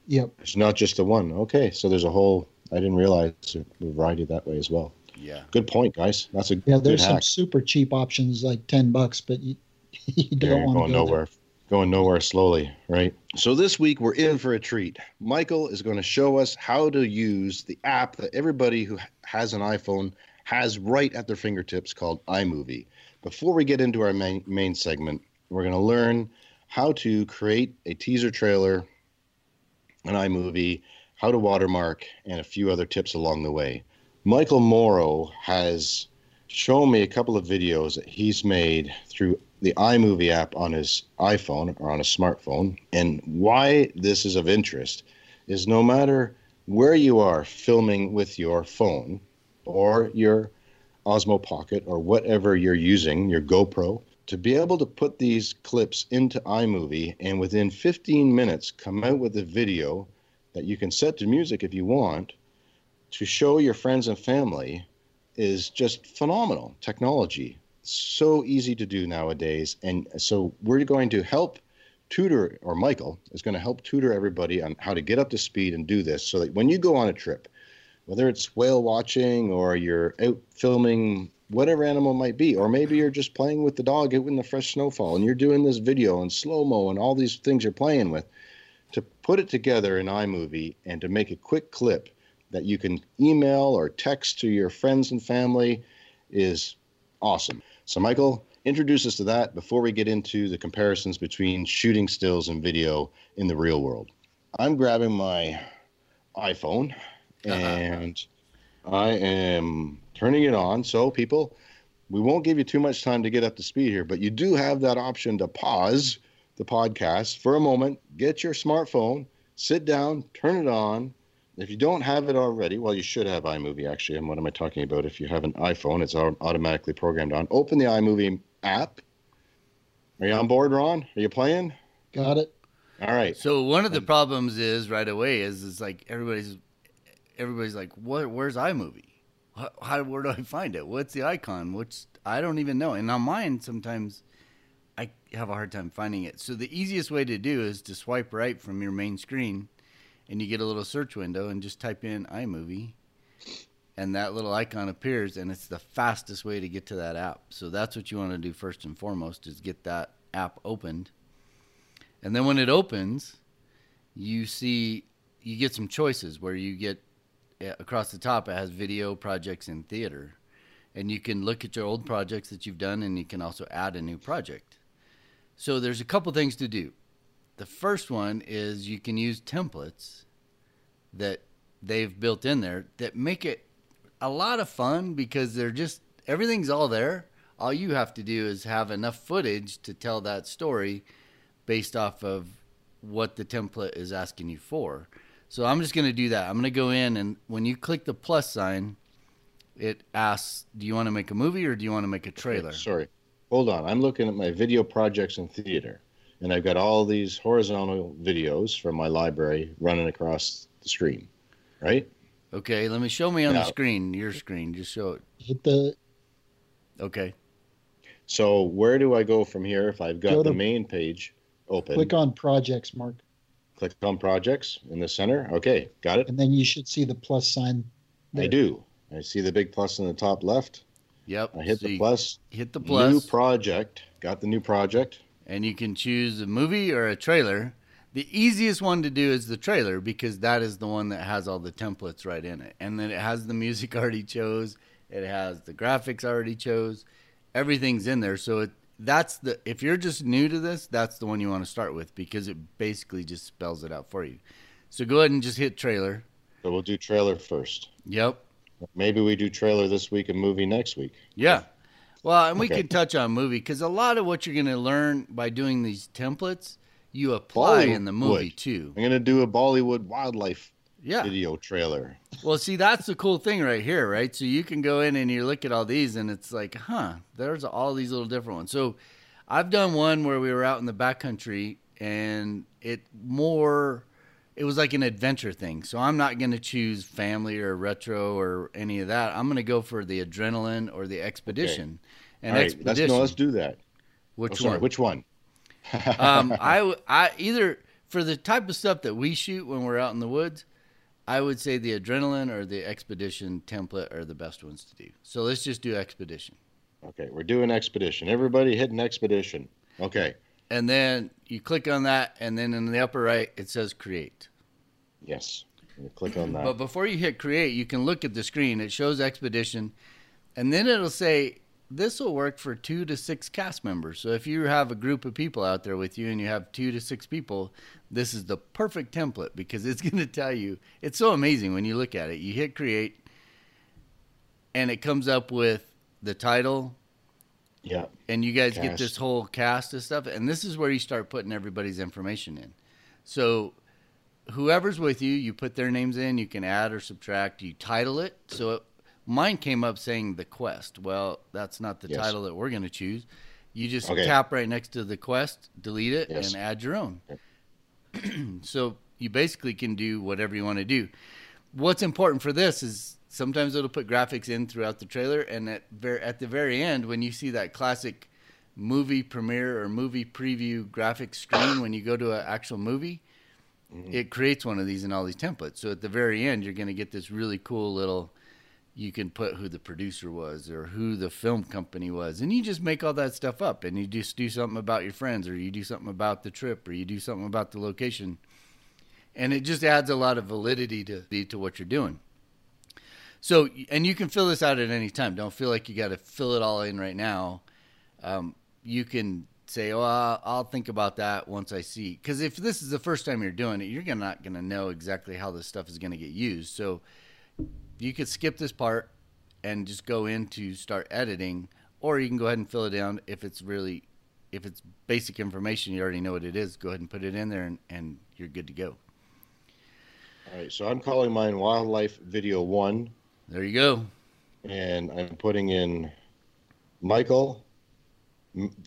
Yep. It's not just the one. Okay, so there's a whole. I didn't realize a variety that way as well. Yeah. Good point, guys. That's a Yeah, good there's some hack. super cheap options like ten bucks, but you, you don't you're want to going go nowhere. Going nowhere slowly, right? So this week we're in for a treat. Michael is going to show us how to use the app that everybody who has an iPhone has right at their fingertips called iMovie. Before we get into our main, main segment, we're going to learn how to create a teaser trailer, an iMovie, how to watermark, and a few other tips along the way. Michael Morrow has shown me a couple of videos that he's made through the iMovie app on his iPhone or on a smartphone. And why this is of interest is no matter where you are filming with your phone or your Osmo Pocket or whatever you're using, your GoPro, to be able to put these clips into iMovie and within 15 minutes come out with a video that you can set to music if you want to show your friends and family is just phenomenal technology. So easy to do nowadays. And so we're going to help tutor, or Michael is going to help tutor everybody on how to get up to speed and do this so that when you go on a trip, whether it's whale watching or you're out filming whatever animal might be, or maybe you're just playing with the dog out in the fresh snowfall and you're doing this video and slow mo and all these things you're playing with, to put it together in iMovie and to make a quick clip that you can email or text to your friends and family is awesome. So, Michael, introduce us to that before we get into the comparisons between shooting stills and video in the real world. I'm grabbing my iPhone uh-huh. and I am turning it on. So, people, we won't give you too much time to get up to speed here, but you do have that option to pause the podcast for a moment, get your smartphone, sit down, turn it on. If you don't have it already, well, you should have iMovie actually. And what am I talking about? If you have an iPhone, it's au- automatically programmed on. Open the iMovie app. Are you on board, Ron? Are you playing? Got it. All right. So one of the um, problems is right away is is like everybody's everybody's like, what? Where's iMovie? How, how where do I find it? What's the icon? Which I don't even know. And on mine, sometimes I have a hard time finding it. So the easiest way to do is to swipe right from your main screen, and you get a little search window, and just type in iMovie, and that little icon appears, and it's the fastest way to get to that app. So that's what you want to do first and foremost is get that app opened. And then when it opens, you see you get some choices where you get uh, across the top it has video projects and theater. And you can look at your old projects that you've done and you can also add a new project. So there's a couple things to do. The first one is you can use templates that they've built in there that make it a lot of fun because they're just everything's all there. All you have to do is have enough footage to tell that story based off of what the template is asking you for. So I'm just going to do that. I'm going to go in and when you click the plus sign, it asks, do you want to make a movie or do you want to make a trailer? Sorry. Hold on. I'm looking at my video projects in theater, and I've got all these horizontal videos from my library running across the screen, right? Okay, let me show me on the screen, your screen. Just show it. Hit the Okay. So where do I go from here if I've got Go the main page open? click on projects, Mark, Click on projects in the center. Okay, got it. and then you should see the plus sign. I do. I see the big plus in the top left. Yep. I hit so the plus. Hit the plus. New project. Got the new project. And you can choose a movie or a trailer. The easiest one to do is the trailer because that is the one that has all the templates right in it, and then it has the music already chose. It has the graphics already chose. Everything's in there, so it that's the if you're just new to this, that's the one you want to start with because it basically just spells it out for you. So go ahead and just hit trailer. So we'll do trailer first. Yep. Maybe we do trailer this week and movie next week. Yeah. Well, and we Okay. can touch on movie because a lot of what you're going to learn by doing these templates, you apply in the movie too. I'm gonna do a Bollywood wildlife Yeah. video trailer. Well, see, that's the cool thing right here, right? So you can go in and you look at all these, and it's like, huh, there's all these little different ones. So I've done one where we were out in the backcountry, and it more it was like an adventure thing. So I'm not going to choose family or retro or any of that. I'm going to go for the adrenaline or the expedition. Okay. And All right, expedition. Let's, no, let's do that. Which oh, sorry, one? Which one? um, I, I either for the type of stuff that we shoot when we're out in the woods, I would say the adrenaline or the expedition template are the best ones to do. So let's just do expedition. Okay, we're doing expedition. Everybody hit an expedition. Okay. And then you click on that, and then in the upper right it says create. Yes. you click on that. But before you hit create, you can look at the screen. It shows expedition, and then it'll say this will work for two to six cast members. So if you have a group of people out there with you and you have two to six people, this is the perfect template because it's going to tell you. It's so amazing when you look at it. You hit create, and it comes up with the title. Yeah. And you guys cast. get this whole cast of stuff, and this is where you start putting everybody's information in. So whoever's with you, you put their names in. You can add or subtract. You title it. So it, mine came up saying the quest. Well, that's not the yes. title that we're going to choose. You just okay. tap right next to the quest, delete it, yes. and add your own. so you basically can do whatever you want to do. What's important for this is sometimes it'll put graphics in throughout the trailer, and at ver- at the very end, when you see that classic movie premiere or movie preview graphic screen when you go to an actual movie, mm-hmm. it creates one of these in all these templates. So at the very end, you're going to get this really cool little you can put who the producer was or who the film company was and you just make all that stuff up and you just do something about your friends or you do something about the trip or you do something about the location and it just adds a lot of validity to to what you're doing so and you can fill this out at any time don't feel like you got to fill it all in right now um, you can say oh I'll, think about that once i see because if this is the first time you're doing it you're not going to know exactly how this stuff is going to get used so you could skip this part and just go in to start editing, or you can go ahead and fill it down if it's really if it's basic information you already know what it is. Go ahead and put it in there, and, and you're good to go. All right, so I'm calling mine wildlife video one. There you go. And I'm putting in Michael,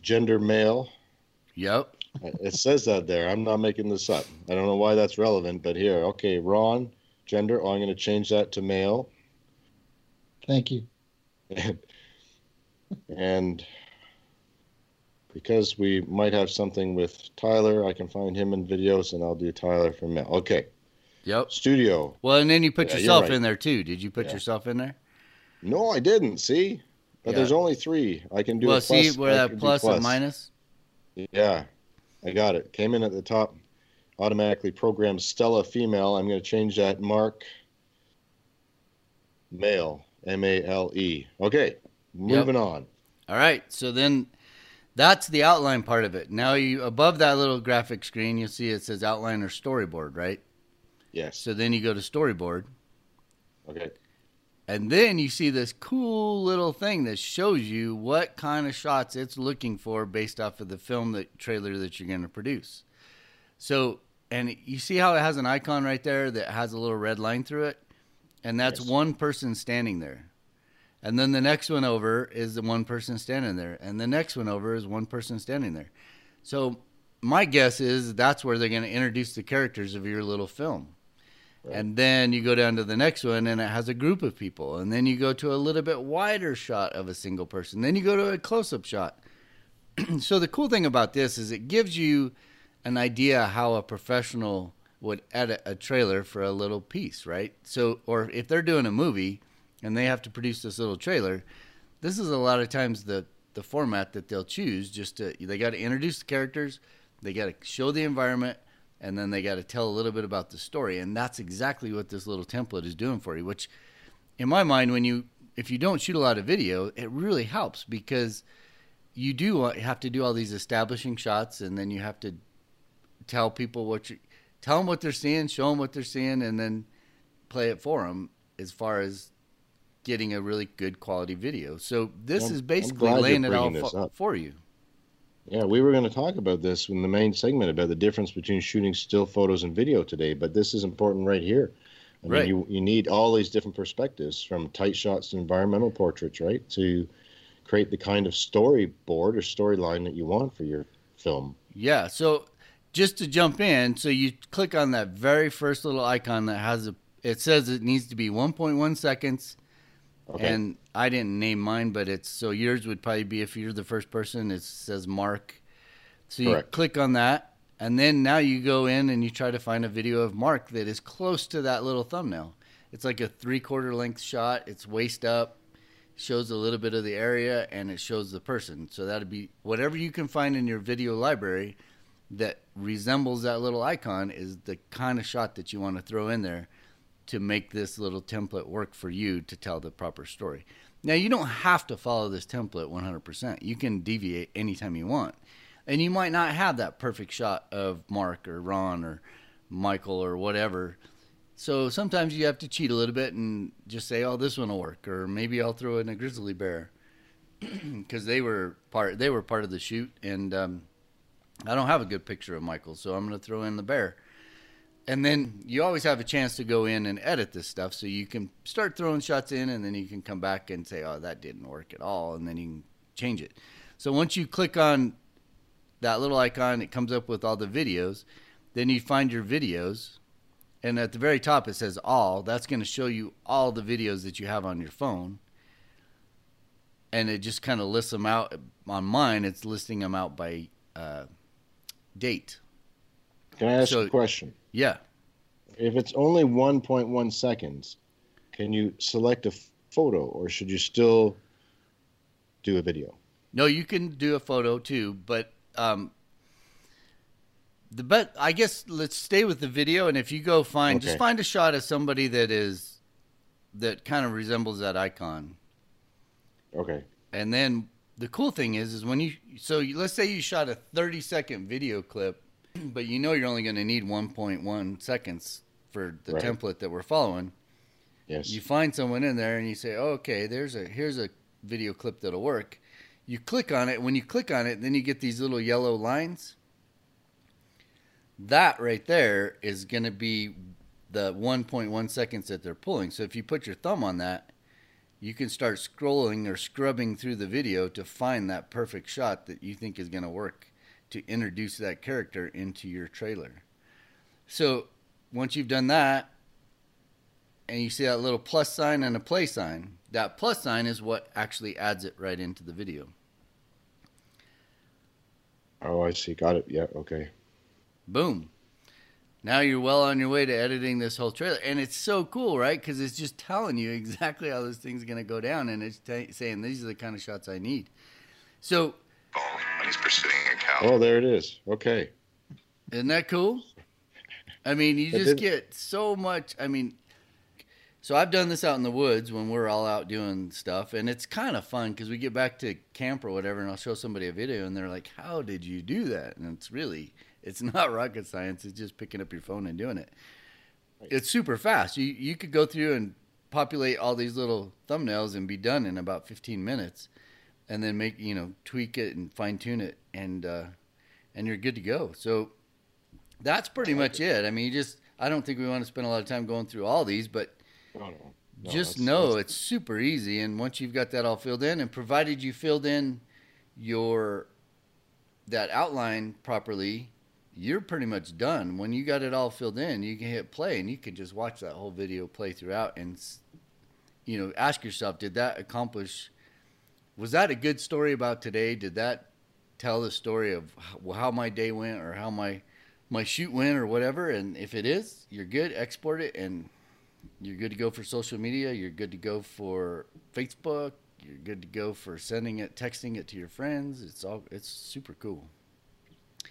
gender male. Yep. It says that there. I'm not making this up. I don't know why that's relevant, but here, okay, Ron, gender. Oh, I'm going to change that to male. Thank you. And, and because we might have something with Tyler, I can find him in videos and I'll do Tyler for male. Okay. Yep. Studio. Well, and then you put yeah, yourself right. in there too. Did you put yeah. yourself in there? No, I didn't. See? But yeah. there's only three. I can do well, see where that plus, plus and minus? Yeah. I got it. Came in at the top automatically programmed Stella female. I'm going to change that Mark male, M A L E. Okay, moving yep. on. All right, so then that's the outline part of it. Now you above that little graphic screen, you'll see it says outline or storyboard, right? Yes. So then you go to storyboard. Okay. And then you see this cool little thing that shows you what kind of shots it's looking for based off of the film that trailer that you're going to produce. So and you see how it has an icon right there that has a little red line through it and that's yes. one person standing there and then the next one over is the one person standing there and the next one over is one person standing there so my guess is that's where they're going to introduce the characters of your little film and then you go down to the next one and it has a group of people and then you go to a little bit wider shot of a single person then you go to a close-up shot so the cool thing about this is it gives you an idea how a professional would edit a trailer for a little piece, right? So, or if they're doing a movie and they have to produce this little trailer, this is a lot of times the the format that they'll choose. Just to they got to introduce the characters, they got to show the environment, and then they got to tell a little bit about the story. And that's exactly what this little template is doing for you. Which, in my mind, when you if you don't shoot a lot of video, it really helps because you do have to do all these establishing shots, and then you have to tell people what you tell them what they're seeing, show them what they're seeing, and then play it for them as far as getting a really good quality video. So this well, is basically laying it all fo- for you. Yeah, we were going to talk about this in the main segment about the difference between shooting still photos and video today, but this is important right here. I right. mean, you, you need all these different perspectives from tight shots to environmental portraits, right? To create the kind of storyboard or storyline that you want for your film. Yeah. So just to jump in, so you click on that very first little icon that has a. It says it needs to be 1.1 seconds, Okay. and I didn't name mine, but it's so yours would probably be if you're the first person. It says Mark, so you Correct. click on that, and then now you go in and you try to find a video of Mark that is close to that little thumbnail. It's like a three quarter length shot. It's waist up, shows a little bit of the area, and it shows the person. So that'd be whatever you can find in your video library that resembles that little icon is the kind of shot that you want to throw in there to make this little template work for you to tell the proper story. Now, you don't have to follow this template 100%. You can deviate anytime you want. And you might not have that perfect shot of Mark or Ron or Michael or whatever. So sometimes you have to cheat a little bit and just say, "Oh, this one will work," or maybe I'll throw in a grizzly bear because they were part they were part of the shoot, and um, I don't have a good picture of Michael, so I'm going to throw in the bear. And then you always have a chance to go in and edit this stuff, so you can start throwing shots in, and then you can come back and say, "Oh, that didn't work at all," and then you can change it. So once you click on that little icon, it comes up with all the videos. Then you find your videos, and at the very top it says all. That's going to show you all the videos that you have on your phone, and it just kind of lists them out. On mine, it's listing them out by uh, date. Can I ask so- a question? Yeah. If it's only 1.1 seconds, can you select a f- photo or should you still do a video? No, you can do a photo too, but um, the but I guess let's stay with the video, and if you go find, just find a shot of somebody that is that kind of resembles that icon, Okay. and then the cool thing is, is when you so you, let's say you shot a thirty second video clip, but you know you're only going to need one point one seconds for the Right. template that we're following. Yes. You find someone in there and you say, oh, "Okay, there's a here's a video clip that'll work." You click on it. When you click on it, then you get these little yellow lines. That right there is going to be the 1.1 seconds that they're pulling. So if you put your thumb on that, you can start scrolling or scrubbing through the video to find that perfect shot that you think is going to work to introduce that character into your trailer. So once you've done that, and you see that little plus sign and a play sign. That plus sign is what actually adds it right into the video. oh, I see. Got it. Yeah. Okay. Boom. Now you're well on your way to editing this whole trailer. And it's so cool, right? Because it's just telling you exactly how this thing's going to go down. And it's t- saying these are the kind of shots I need. So, phone when he's pursuing a cow. Oh, there it is. Okay. isn't that cool? I mean, you just get so much. I mean, so I've done this out in the woods when we're all out doing stuff, and it's kind of fun because we get back to camp or whatever, and I'll show somebody a video, and they're like, "How did you do that?" And it's really, it's not rocket science. It's just picking up your phone and doing it. It's super fast. You you could go through and populate all these little thumbnails and be done in about 15 minutes, and then make you know tweak it and fine tune it, and uh, and you're good to go. So that's pretty much it. I mean, you just I don't think we want to spend a lot of time going through all these, but No, no. no just that's- know that's- it's super easy. And once you've got that all filled in, and provided you filled in your that outline properly, you're pretty much done. When you got it all filled in, you can hit play, and you can just watch that whole video play throughout, and you know, ask yourself, did that accomplish? Was that a good story about today? Did that tell the story of how, my day went, or how my my shoot went, or whatever? And if it is, you're good. Export it and you're good to go for social media. You're good to go for Facebook. You're good to go for sending it, texting it to your friends. It's all it's super cool.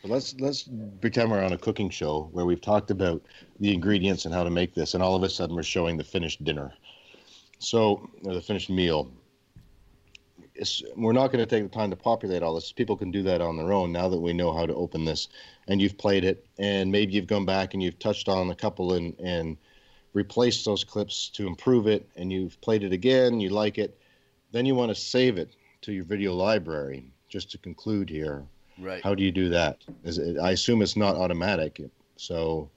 Well, let's let's pretend we're on a cooking show where we've talked about the ingredients and how to make this, and all of a sudden we're showing the finished dinner. So, or the finished meal. We're not going to take the time to populate all this. People can do that on their own now that we know how to open this. And you've played it, and maybe you've gone back and you've touched on a couple and and replaced those clips to improve it, and you've played it again. You like it, then you want to save it to your video library. Just to conclude here, Right. how do you do that? Is it, I assume it's not automatic. So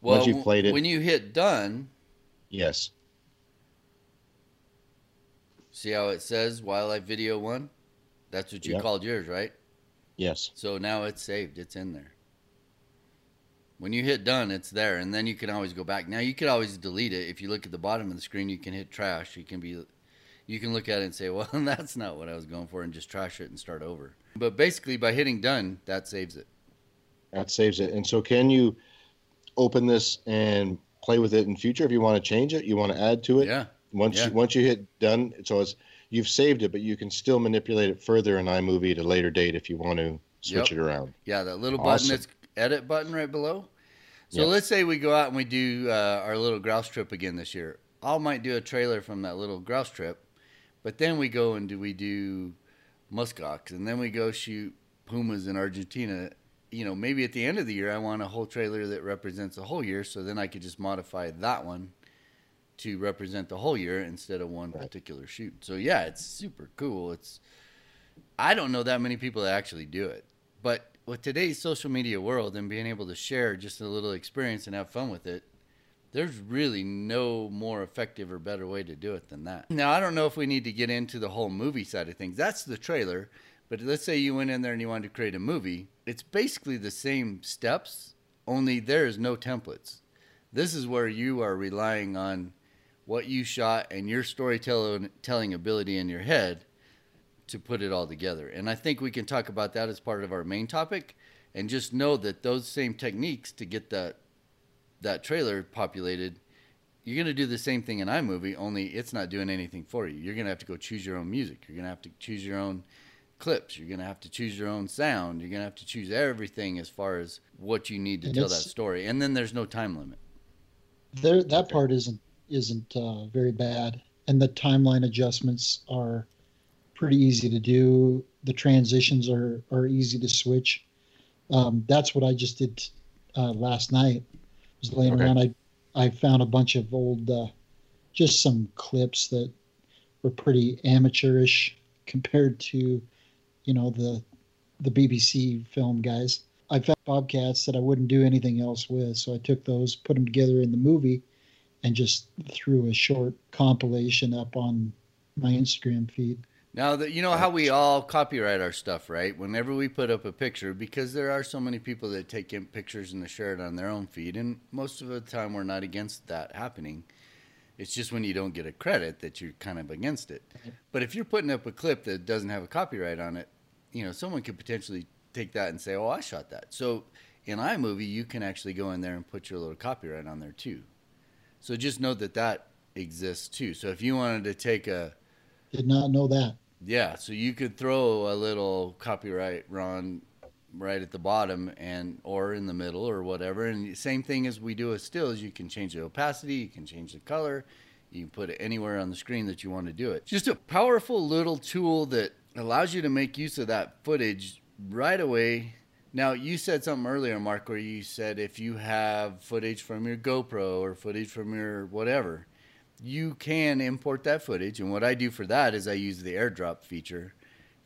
well, once you've played it- when you hit done, yes, see how it says wildlife video one. That's what you Yep. called yours, right? yes. So now it's saved. It's in there. When you hit done, it's there, and then you can always go back. Now you could always delete it. If you look at the bottom of the screen, you can hit trash. You can be, you can look at it and say, "Well, that's not what I was going for," and just trash it and start over. But basically, by hitting done, that saves it. That saves it. And so, can you open this and play with it in future if you want to change it? You want to add to it? Yeah. Once Yeah. you, once you hit done, so it's you've saved it, but you can still manipulate it further in iMovie at a later date if you want to switch Yep. it around. Yeah, that little button Awesome. that's edit button right below. So Yeah. let's say we go out and we do uh, our little grouse trip again this year. I might do a trailer from that little grouse trip, but then we go and do we do muskox, and then we go shoot pumas in Argentina. You know, maybe at the end of the year, I want a whole trailer that represents the whole year, so then I could just modify that one to represent the whole year instead of one Right. particular shoot. So yeah, it's super cool. It's I don't know that many people that actually do it. But with today's social media world and being able to share just a little experience and have fun with it, there's really no more effective or better way to do it than that. Now, I don't know if we need to get into the whole movie side of things. That's the trailer. But let's say you went in there and you wanted to create a movie. It's basically the same steps, only there is no templates. This is where you are relying on what you shot and your storytelling telling ability in your head to put it all together. And I think we can talk about that as part of our main topic and just know that those same techniques to get that that trailer populated, you're going to do the same thing in iMovie, only it's not doing anything for you. You're going to have to go choose your own music. You're going to have to choose your own clips. You're going to have to choose your own sound. You're going to have to choose everything as far as what you need to And tell that story. And then there's no time limit. There, that part isn't isn't uh, very bad, and the timeline adjustments are pretty easy to do. The transitions are are easy to switch. Um, that's what I just did uh, last night. Was laying Okay. around. I I found a bunch of old, uh, just some clips that were pretty amateurish compared to, you know, the the BBC film guys. I found bobcats that I wouldn't do anything else with, so I took those, put them together in the movie, and just threw a short compilation up on my Instagram feed. Now that you know how we all copyright our stuff, right? Whenever we put up a picture, because there are so many people that take in pictures and they share it on their own feed, and most of the time we're not against that happening. It's just when you don't get a credit that you're kind of against it. But if you're putting up a clip that doesn't have a copyright on it, you know, someone could potentially take that and say, "Oh, I shot that." So in iMovie, you can actually go in there and put your little copyright on there too. So just know that that exists too. So if you wanted to take a Did not know that. yeah, so you could throw a little copyright Ron right at the bottom and or in the middle or whatever. And same thing as we do with stills, you can change the opacity, you can change the color, you can put it anywhere on the screen that you want to do it. Just a powerful little tool that allows you to make use of that footage right away. Now, you said something earlier, Mark, where you said if you have footage from your GoPro or footage from your whatever, you can import that footage. And what I do for that is I use the airdrop feature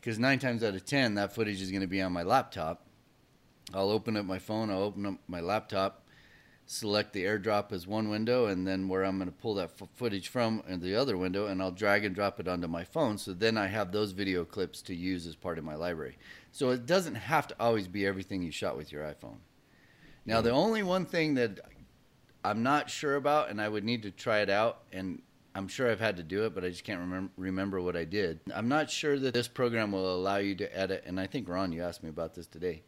because nine times out of ten, that footage is going to be on my laptop. I'll open up my phone, I'll open up my laptop, select the airdrop as one window, and then where I'm going to pull that footage from in the other window, and I'll drag and drop it onto my phone. So then I have those video clips to use as part of my library. So it doesn't have to always be everything you shot with your iPhone. Now, the only one thing that I'm not sure about, and I would need to try it out, and I'm sure I've had to do it, but I just can't remember remember what I did. I'm not sure that this program will allow you to edit, and I think Ron, you asked me about this today.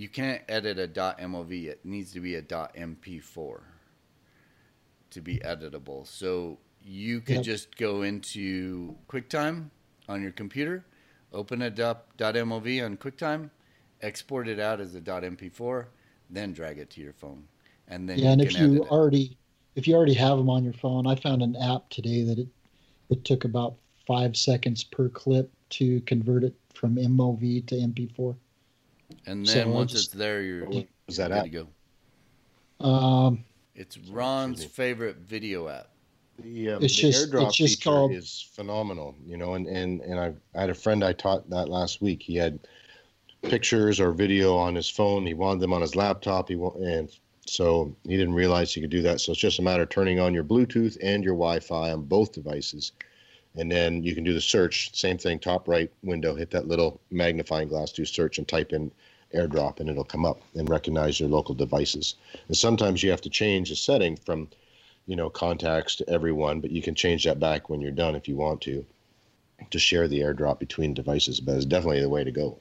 You can't edit a .mov; it needs to be a .mp4 to be editable. So you could Yep. just go into QuickTime on your computer, open a .mov on QuickTime, export it out as a .mp4, then drag it to your phone, and then yeah, and you if can edit you already if you already have them on your phone, I found an app today that it it took about five seconds per clip to convert it from MOV to MP4. And then I'll once just- it's there, you're What was that good app? to go. Um, It's Ron's favorite video app. The, um, It's the just- airdrop it's just feature called- is phenomenal, you know. And and and I, I had a friend I taught that last week. He had pictures or video on his phone. He wanted them on his laptop. He wa- and so he didn't realize he could do that. So it's just a matter of turning on your Bluetooth and your Wi-Fi on both devices, and then you can do the search. Same thing, top right window. Hit that little magnifying glass, do search, and type in airdrop and it'll come up and recognize your local devices. And sometimes you have to change the setting from, you know, contacts to everyone, but you can change that back when you're done if you want to, to share the airdrop between devices. But it's definitely the way to go.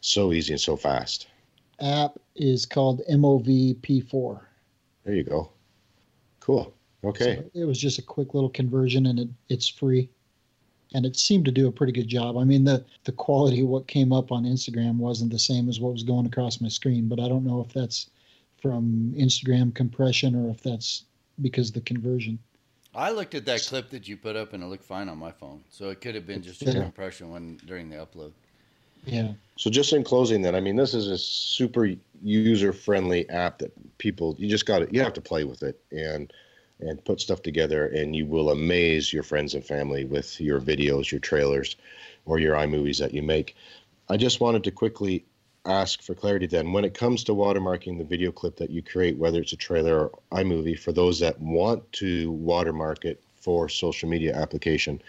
So easy and so fast. App is called MOVP4. There you go. Cool. Okay. So it was just a quick little conversion and it, it's free. And it seemed to do a pretty good job. I mean, the, the quality of what came up on Instagram wasn't the same as what was going across my screen, but I don't know if that's from Instagram compression or if that's because of the conversion. I looked at that clip that you put up and it looked fine on my phone. So it could have been just a compression when during the upload. Yeah. So just in closing, then I mean, this is a super user-friendly app that people you just got to you have to play with it and and put stuff together, and you will amaze your friends and family with your videos, your trailers, or your iMovies that you make. I just wanted to quickly ask for clarity then when it comes to watermarking the video clip that you create, whether it's a trailer or iMovie, for those that want to watermark it for social media application,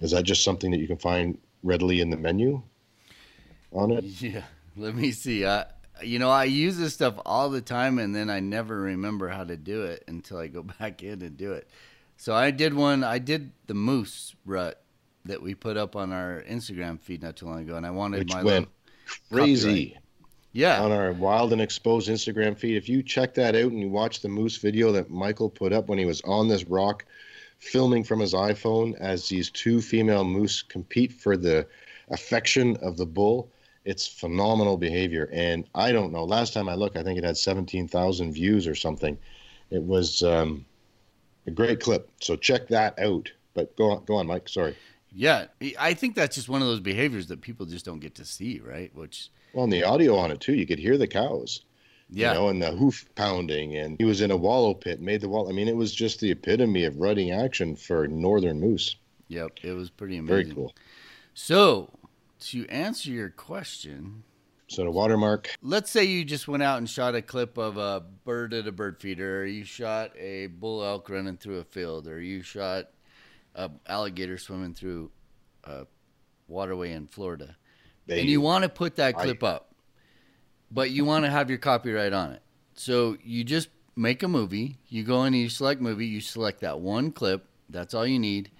is that just something that you can find readily in the menu on it? Yeah. Let me see. I you know, I use this stuff all the time and then I never remember how to do it until I go back in and do it. So I did one I did the moose rut that we put up on our Instagram feed not too long ago and I wanted Which my went crazy. copyright. Yeah. on our wild and exposed Instagram feed. If you check that out and you watch the moose video that Michael put up when he was on this rock filming from his iPhone as these two female moose compete for the affection of the bull, it's phenomenal behavior. And I don't know, last time I looked, I think it had 17,000 views or something. It was um, a great clip. So check that out. But go on, go on, Mike. Sorry. Yeah, I think that's just one of those behaviors that people just don't get to see, right? Which, Well, and the audio on it too, you could hear the cows. yeah, you know, and the hoof pounding, and he was in a wallow pit, made the wall. I mean, it was just the epitome of rutting action for northern moose. yep, it was pretty amazing. Very cool. So, to answer your question, So the watermark, let's say you just went out and shot a clip of a bird at a bird feeder, or you shot a bull elk running through a field, or you shot a alligator swimming through a waterway in Florida, they, and you want to put that I- clip up, but you want to have your copyright on it. So you just make a movie. You go in and you select movie. You select that one clip. That's all you need.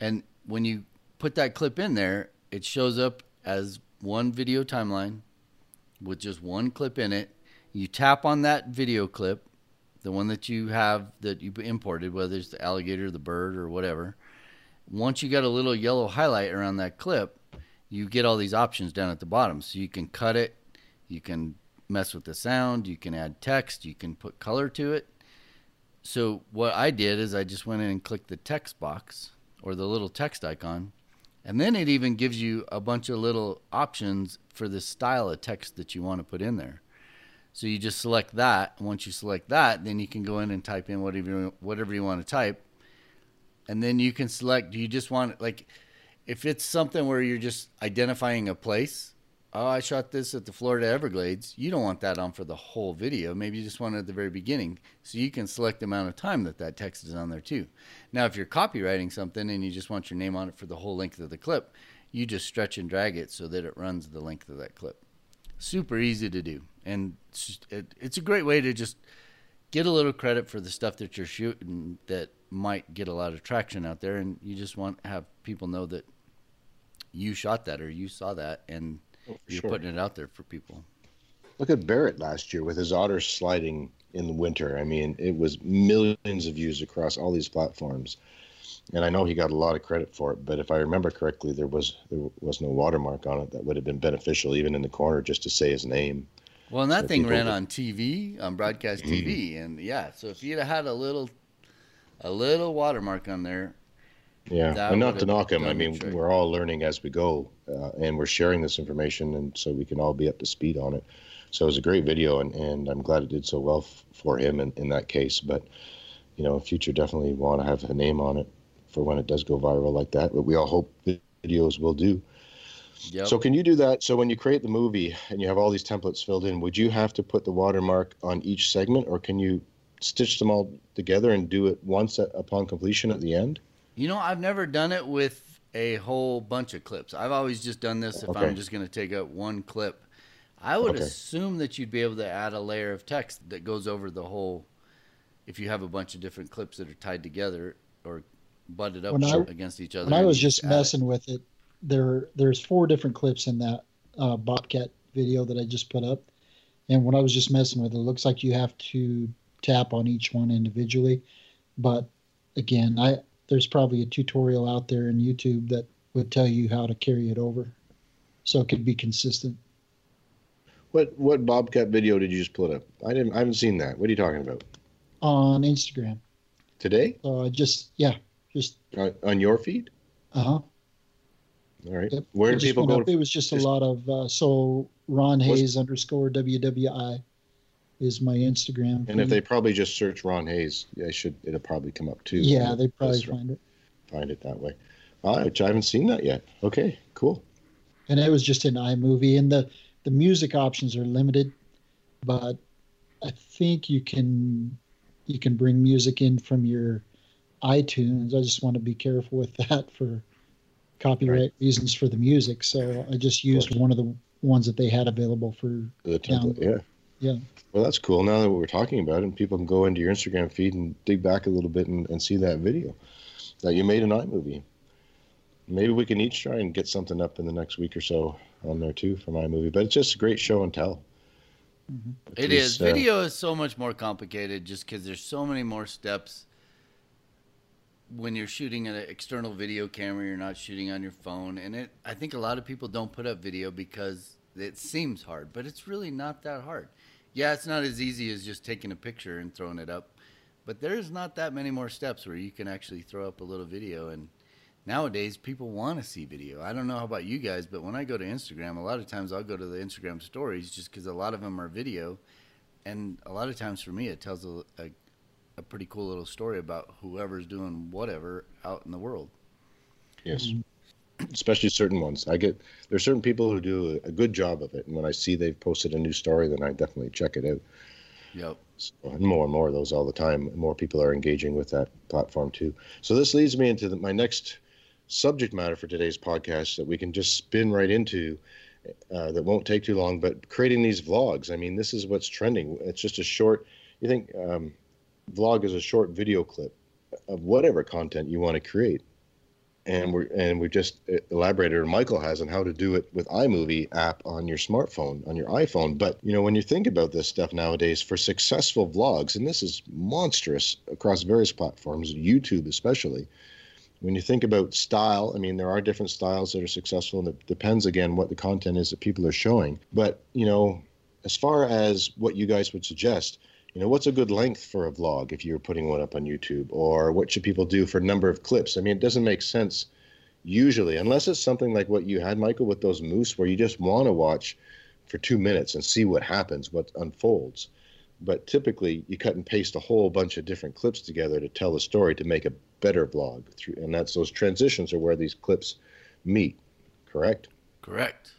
And when you put that clip in there, it shows up as one video timeline with just one clip in it. You tap on that video clip, the one that you have that you imported, whether it's the alligator, the bird, or whatever. Once you got a little yellow highlight around that clip, you get all these options down at the bottom. So you can cut it, you can mess with the sound, you can add text, you can put color to it. So what I did is I just went in and clicked the text box or the little text icon, and then it even gives you a bunch of little options for the style of text that you want to put in there. So you just select that. Once you select that, then you can go in and type in whatever you, whatever you want to type, and then you can select. Do you just want like if it's something where you're just identifying a place? Oh, I shot this at the Florida Everglades. You don't want that on for the whole video. Maybe you just want it at the very beginning, so you can select the amount of time that that text is on there too. Now, if you're copyrighting something and you just want your name on it for the whole length of the clip, you just stretch and drag it so that it runs the length of that clip. Super easy to do, and it's, it, it's a great way to just get a little credit for the stuff that you're shooting that might get a lot of traction out there, and you just want to have people know that you shot that or you saw that, and Oh, you're sure. putting it out there for people. Look at Barrett last year with his otter sliding in the winter. I mean, it was millions of views across all these platforms, and I know he got a lot of credit for it. But if I remember correctly, there was there was no watermark on it that would have been beneficial, even in the corner, just to say his name. Well, and that So thing ran would- on TV, on broadcast. TV, and yeah. So if you'd have had a little, a little watermark on there, Yeah, That and not to knock him. I mean, trick. we're all learning as we go, uh, and we're sharing this information, and so we can all be up to speed on it. So it was a great video, and, and I'm glad it did so well f- for him in, in that case. But you know, in future, definitely want to have a name on it for when it does go viral like that. But we all hope videos will do. yep. So can you do that? So when you create the movie and you have all these templates filled in, would you have to put the watermark on each segment, or can you stitch them all together and do it once at, upon completion at the end? You know, I've never done it with a whole bunch of clips. I've always just done this if Okay. I'm just going to take out one clip. I would Okay. assume that you'd be able to add a layer of text that goes over the whole. If you have a bunch of different clips that are tied together or butted up I- against each other, When I was just add it. messing with it, there there's four different clips in that uh, Bobcat video that I just put up, and when I was just messing with it, it looks like you have to tap on each one individually. But again, I there's probably a tutorial out there in YouTube that would tell you how to carry it over, so it could be consistent. What what Bobcat video did you just put up? I didn't. I haven't seen that. What are you talking about? on Instagram. Today I just yeah, just on, on your feed? uh huh. All right. Yep. Where do just people go? up. It was just, just- a lot of uh, so Ron Hayes underscore WWI is my Instagram. And if they probably just search Ron Hayes, I should. It'll probably come up too. yeah, they probably find it. find it that way. All right, I haven't seen that yet. Okay, cool. And it was just an iMovie, and the the music options are limited, but I think you can you can bring music in from your iTunes. I just want to be careful with that for copyright Right. reasons for the music. So I just used one of the ones that they had available for The template, yeah. Yeah. Well, that's cool. Now that we're talking about it, and people can go into your Instagram feed and dig back a little bit and, and see that video that you made an iMovie. Maybe we can each try and get something up in the next week or so on there too from iMovie. But it's just a great show and tell. At It least, is. uh, Video is so much more complicated just because there's so many more steps. When you're shooting an external video camera, you're not shooting on your phone, and it. I think a lot of people don't put up video because it seems hard, but it's really not that hard. Yeah, it's not as easy as just taking a picture and throwing it up, but there's not that many more steps where you can actually throw up a little video. And nowadays, people want to see video. I don't know how about you guys, but when I go to Instagram, a lot of times I'll go to the Instagram stories just because a lot of them are video and a lot of times for me it tells a, a, a pretty cool little story about whoever's doing whatever out in the world Yes. Mm-hmm. Especially certain ones. I get there's certain people who do a, a good job of it, and when I see they've posted a new story, then I definitely check it out. yep So, and more and more of those all the time. More people are engaging with that platform too. So this leads me into the, my next subject matter for today's podcast that we can just spin right into. Uh, that won't take too long, but creating these vlogs. I mean, this is what's trending. It's just a short. You think um, vlog is a short video clip of whatever content you want to create, and we're and we've just uh, elaborated, or Michael has, on how to do it with iMovie app on your smartphone, on your iPhone. But you know, when you think about this stuff nowadays, for successful vlogs, and this is monstrous across various platforms, YouTube especially. When you think about style, I mean, there are different styles that are successful, and it depends again what the content is that people are showing. But you know, as far as what you guys would suggest, you know, what's a good length for a vlog if you're putting one up on YouTube, or what should people do for number of clips? I mean, it doesn't make sense usually, unless it's something like what you had, Michael, with those moose, where you just want to watch for two minutes and see what happens, what unfolds. But typically, you cut and paste a whole bunch of different clips together to tell a story to make a better vlog. And that's those transitions are where these clips meet. Correct. correct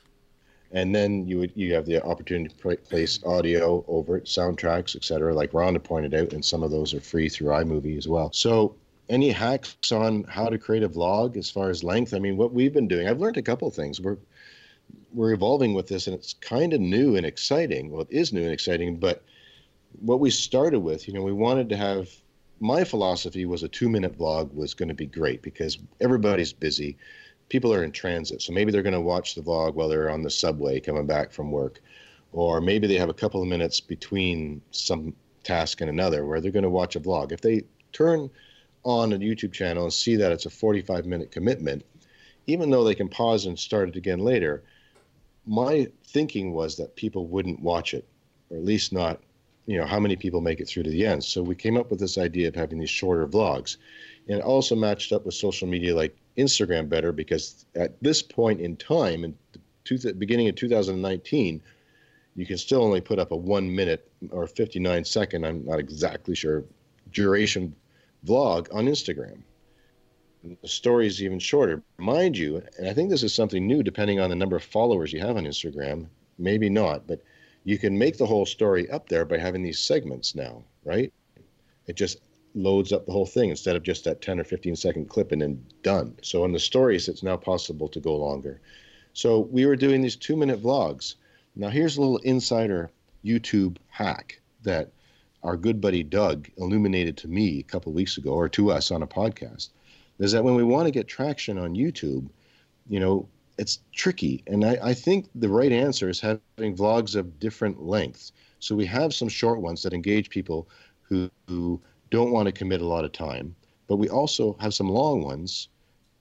And then you would you have the opportunity to place audio over it, soundtracks, etc. Like Ron had pointed out, and some of those are free through iMovie as well. So, any hacks on how to create a vlog as far as length? I mean, what we've been doing, I've learned a couple things. We're we're evolving with this, and it's kind of new and exciting. Well, it is new and exciting, but what we started with, you know, we wanted to have. My philosophy was a two-minute vlog was going to be great because everybody's busy people are in transit, so maybe they're going to watch the vlog while they're on the subway coming back from work, or maybe they have a couple of minutes between some task and another where they're going to watch a vlog. If they turn on a YouTube channel and see that it's a 45 minute commitment, even though they can pause and start it again later, my thinking was that people wouldn't watch it, or at least not, you know, how many people make it through to the end. So we came up with this idea of having these shorter vlogs. And it also matched up with social media like Instagram better because at this point in time, in the beginning of 2019, you can still only put up a one minute or 59 second, I'm not exactly sure, duration vlog on Instagram. The story is even shorter. Mind you, and I think this is something new depending on the number of followers you have on Instagram, maybe not, but you can make the whole story up there by having these segments now, right? It just loads up the whole thing instead of just that 10 or 15 second clip and then done. So in the stories, it's now possible to go longer. So we were doing these two minute vlogs. Now, here's a little insider YouTube hack that our good buddy Doug illuminated to me a couple weeks ago, or to us on a podcast, is that when we want to get traction on YouTube, you know, it's tricky. And I, I think the right answer is having vlogs of different lengths. So we have some short ones that engage people who, who don't want to commit a lot of time, but we also have some long ones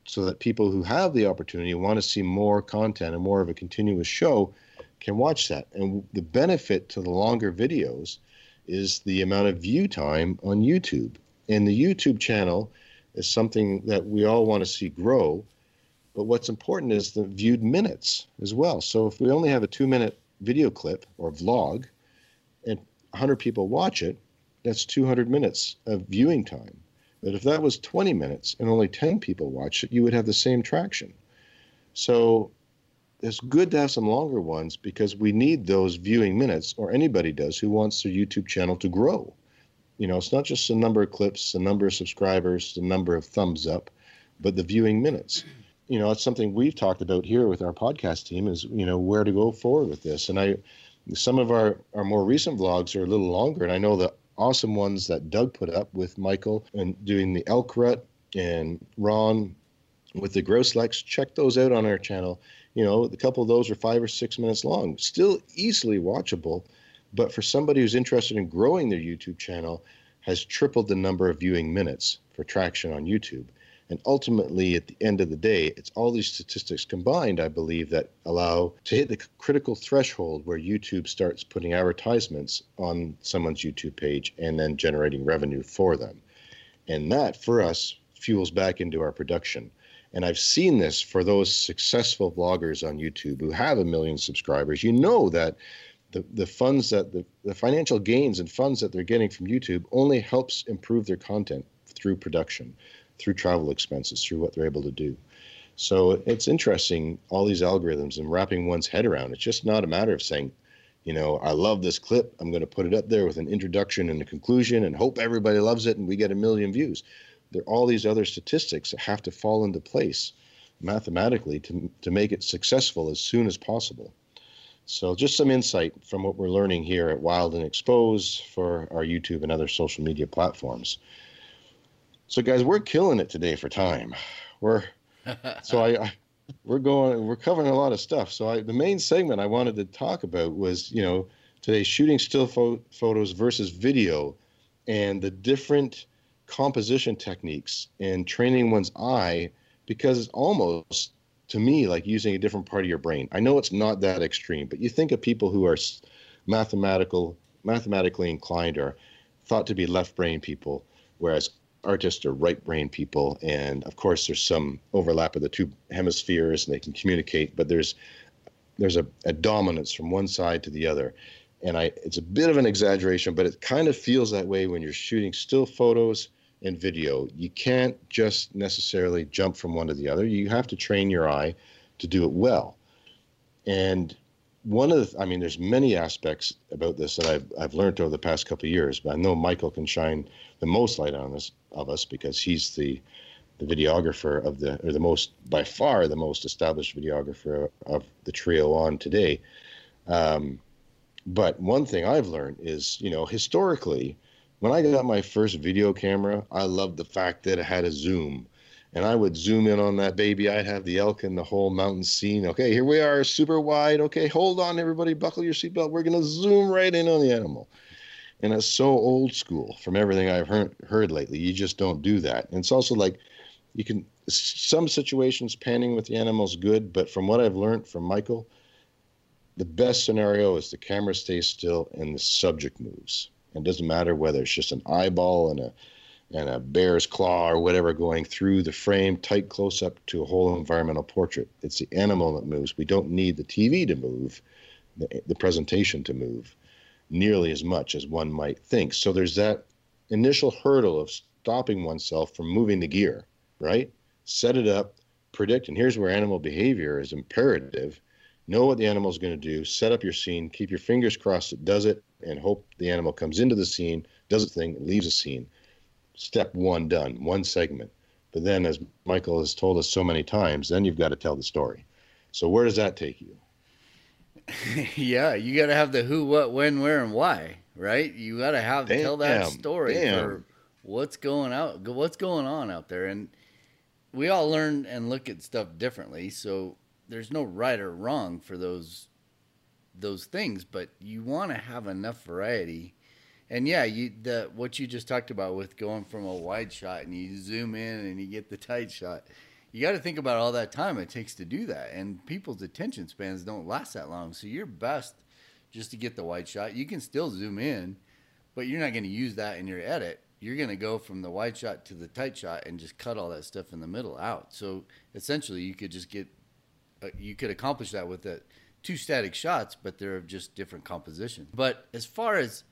so that people who have the opportunity want to see more content and more of a continuous show can watch that. And the benefit to the longer videos is the amount of view time on YouTube. And the YouTube channel is something that we all want to see grow. But what's important is the viewed minutes as well. So if we only have a two minute video clip or vlog and 100 people watch it, that's 200 minutes of viewing time. But if that was 20 minutes and only 10 people watch it, you would have the same traction. So it's good to have some longer ones because we need those viewing minutes, or anybody does who wants their YouTube channel to grow. You know, it's not just the number of clips, the number of subscribers, the number of thumbs up, but the viewing minutes. You know, it's something we've talked about here with our podcast team is, you know, where to go forward with this. And I, some of our, our more recent vlogs are a little longer. And I know the awesome ones that Doug put up with Michael and doing the elk rut and Ron with the grouse leks. Check those out on our channel you know, a couple of those are five or six minutes long, still easily watchable. But for somebody who's interested in growing their YouTube channel, has tripled the number of viewing minutes for traction on YouTube. And ultimately, at the end of the day, it's all these statistics combined, I believe, that allow to hit the critical threshold where YouTube starts putting advertisements on someone's YouTube page and then generating revenue for them. And that, for us, fuels back into our production. And I've seen this for those successful vloggers on YouTube who have a million subscribers. You know that the, the funds that the, the financial gains and funds that they're getting from YouTube only helps improve their content through production, through travel expenses, through what they're able to do. So it's interesting, all these algorithms and wrapping one's head around. It's just not a matter of saying, you know, I love this clip. I'm going to put it up there with an introduction and a conclusion and hope everybody loves it and we get a million views there are all these other statistics that have to fall into place mathematically to, to make it successful as soon as possible. So, just some insight from what we're learning here at Wild and Exposed for our YouTube and other social media platforms. So, guys, we're killing it today for time. We're so I, I we're going we're covering a lot of stuff. So, I, the main segment I wanted to talk about was you know today shooting still pho- photos versus video, and the different composition techniques and training one's eye because it's almost to me like using a different part of your brain. I know it's not that extreme, but you think of people who are mathematical mathematically inclined or thought to be left brain people whereas artists are right brain people and of course there's some overlap of the two hemispheres and they can communicate but there's there's a, a dominance from one side to the other and I it's a bit of an exaggeration, but it kind of feels that way when you're shooting still photos and video. You can't just necessarily jump from one to the other. You have to train your eye to do it well. And one of the, I mean, there's many aspects about this that I've I've learned over the past couple of years, but I know Michael can shine the most light on this of us because he's the the videographer of the or the most by far the most established videographer of the trio on today. Um, but one thing I've learned is, you know, historically, when I got my first video camera, I loved the fact that it had a zoom. And I would zoom in on that baby. I'd have the elk and the whole mountain scene. Okay, here we are, super wide. Okay, hold on, everybody, buckle your seatbelt. We're going to zoom right in on the animal. And it's so old school from everything I've heard, heard lately. You just don't do that. And it's also like you can, some situations, panning with the animal is good. But from what I've learned from Michael, the best scenario is the camera stays still and the subject moves. It doesn't matter whether it's just an eyeball and a and a bear's claw or whatever going through the frame, tight close up to a whole environmental portrait. It's the animal that moves. We don't need the TV to move, the, the presentation to move nearly as much as one might think. So there's that initial hurdle of stopping oneself from moving the gear, right? Set it up, predict, and here's where animal behavior is imperative know what the animal is going to do, set up your scene, keep your fingers crossed it does it, and hope the animal comes into the scene, does its thing, leaves the scene. Step one done, one segment. But then, as Michael has told us so many times, then you've got to tell the story. So, where does that take you? yeah, you got to have the who, what, when, where, and why, right? You got to have tell that story damn. for what's going out, what's going on out there, and we all learn and look at stuff differently. So there's no right or wrong for those those things, but you want to have enough variety. And yeah, you the what you just talked about with going from a wide shot and you zoom in and you get the tight shot. You got to think about all that time it takes to do that, and people's attention spans don't last that long. So you're best just to get the wide shot. You can still zoom in, but you're not going to use that in your edit. You're going to go from the wide shot to the tight shot and just cut all that stuff in the middle out. So essentially, you could just get uh, you could accomplish that with the two static shots, but they're of just different composition. But as far as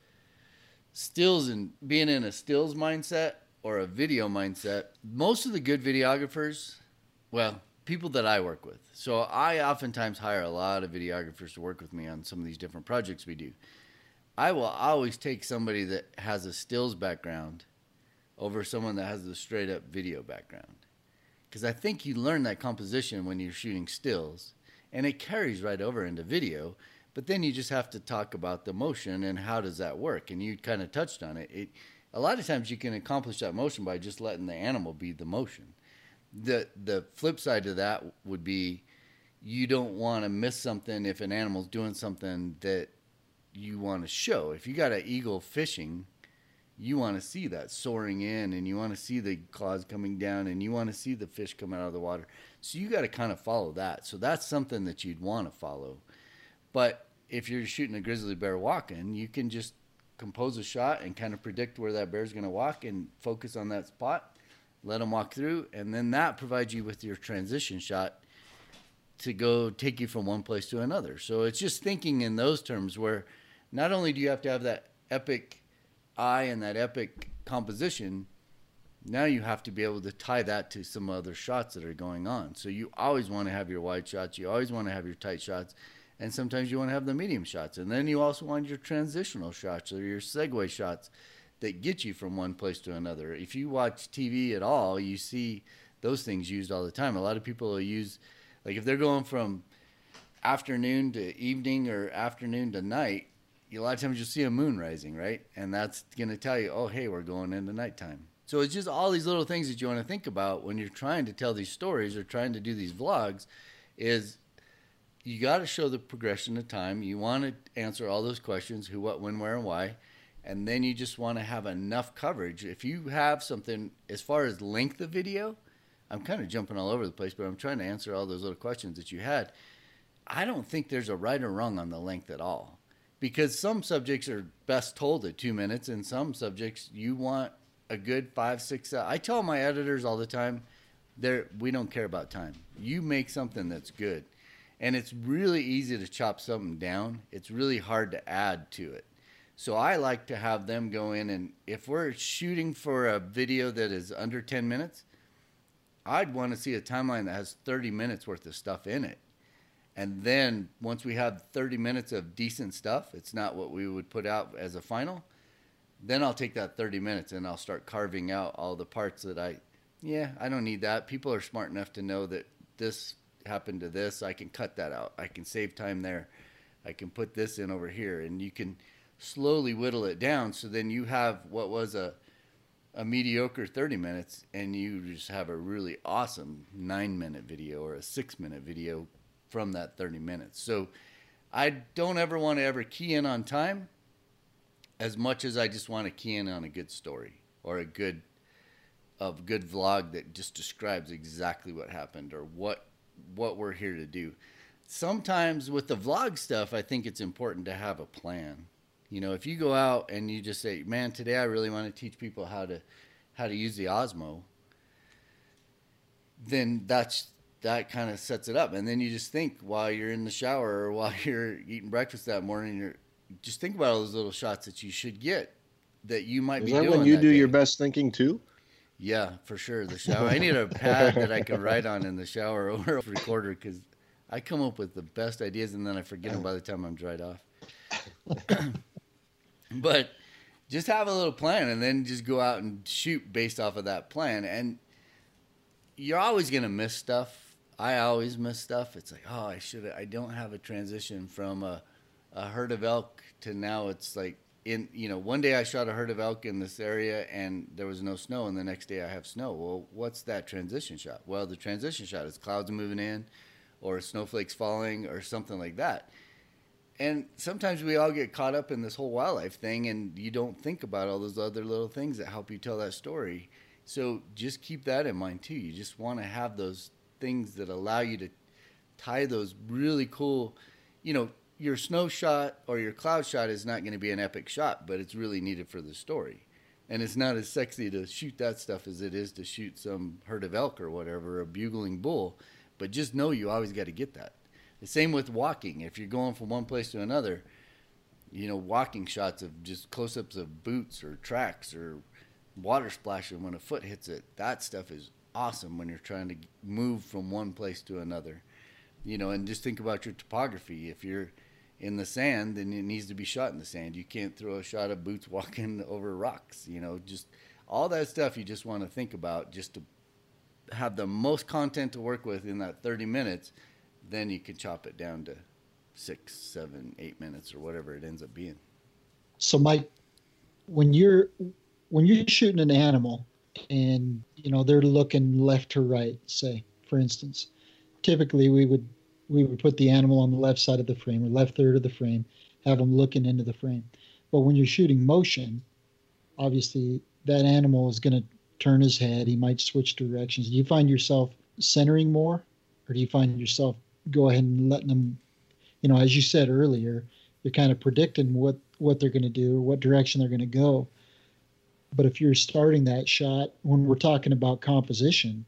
stills and being in a stills mindset or a video mindset, most of the good videographers, well, people that I work with. So I oftentimes hire a lot of videographers to work with me on some of these different projects we do. I will always take somebody that has a stills background over someone that has a straight up video background. Because I think you learn that composition when you're shooting stills, and it carries right over into video. But then you just have to talk about the motion and how does that work. And you kind of touched on it. it. A lot of times you can accomplish that motion by just letting the animal be the motion. The the flip side to that would be you don't want to miss something if an animal's doing something that you want to show. If you got an eagle fishing, you want to see that soaring in and you want to see the claws coming down and you want to see the fish come out of the water. So you got to kind of follow that. So that's something that you'd want to follow. But if you're shooting a grizzly bear walking, you can just compose a shot and kind of predict where that bear's going to walk and focus on that spot, let them walk through, and then that provides you with your transition shot to go take you from one place to another. So it's just thinking in those terms where not only do you have to have that epic eye and that epic composition, now you have to be able to tie that to some other shots that are going on. So you always want to have your wide shots, you always want to have your tight shots, and sometimes you want to have the medium shots. And then you also want your transitional shots or your segue shots that get you from one place to another. If you watch TV at all, you see those things used all the time. A lot of people will use, like if they're going from afternoon to evening or afternoon to night, a lot of times you'll see a moon rising, right? And that's going to tell you, oh, hey, we're going into nighttime. So it's just all these little things that you want to think about when you're trying to tell these stories or trying to do these vlogs is you got to show the progression of time. You want to answer all those questions who, what, when, where, and why. And then you just want to have enough coverage. If you have something as far as length of video, I'm kind of jumping all over the place, but I'm trying to answer all those little questions that you had. I don't think there's a right or wrong on the length at all because some subjects are best told at two minutes, and some subjects you want a good five, six. I tell my editors all the time, there we don't care about time. You make something that's good, and it's really easy to chop something down. It's really hard to add to it. So I like to have them go in, and if we're shooting for a video that is under ten minutes, I'd want to see a timeline that has thirty minutes worth of stuff in it. And then once we have 30 minutes of decent stuff, it's not what we would put out as a final. Then I'll take that 30 minutes and I'll start carving out all the parts that I, yeah, I don't need that. People are smart enough to know that this happened to this. I can cut that out. I can save time there. I can put this in over here. And you can slowly whittle it down. So then you have what was a, a mediocre 30 minutes and you just have a really awesome nine minute video or a six minute video from that 30 minutes. So I don't ever want to ever key in on time as much as I just want to key in on a good story or a good a good vlog that just describes exactly what happened or what what we're here to do. Sometimes with the vlog stuff, I think it's important to have a plan. You know, if you go out and you just say, "Man, today I really want to teach people how to how to use the Osmo," then that's that kind of sets it up. And then you just think while you're in the shower or while you're eating breakfast that morning, you're just think about all those little shots that you should get that you might Is be that doing. when you that do day. your best thinking too? Yeah, for sure. The shower. I need a pad that I can write on in the shower or a recorder because I come up with the best ideas and then I forget them by the time I'm dried off. But just have a little plan and then just go out and shoot based off of that plan. And you're always going to miss stuff. I always miss stuff. It's like, oh, I should. I don't have a transition from a, a herd of elk to now. It's like in you know, one day I shot a herd of elk in this area and there was no snow, and the next day I have snow. Well, what's that transition shot? Well, the transition shot is clouds moving in, or snowflakes falling, or something like that. And sometimes we all get caught up in this whole wildlife thing, and you don't think about all those other little things that help you tell that story. So just keep that in mind too. You just want to have those things that allow you to tie those really cool, you know, your snow shot or your cloud shot is not going to be an epic shot, but it's really needed for the story. And it's not as sexy to shoot that stuff as it is to shoot some herd of elk or whatever, a bugling bull. But just know you always got to get that. The same with walking. If you're going from one place to another, you know, walking shots of just close ups of boots or tracks or water splashing when a foot hits it, that stuff is awesome when you're trying to move from one place to another. You know, and just think about your topography. If you're in the sand, then it needs to be shot in the sand. You can't throw a shot of boots walking over rocks. You know, just all that stuff you just want to think about just to have the most content to work with in that 30 minutes. Then you can chop it down to six, seven, eight minutes or whatever it ends up being. So, Mike, when you're when you're shooting an animal and you know they're looking left to right, say for instance, typically we would we would put the animal on the left side of the frame or left third of the frame, have them looking into the frame. But when you're shooting motion, obviously that animal is going to turn his head. He might switch directions. Do you find yourself centering more, or do you find yourself go ahead and letting them, you know, as you said earlier, you're kind of predicting what what they're going to do or what direction they're going to go. But if you're starting that shot, when we're talking about composition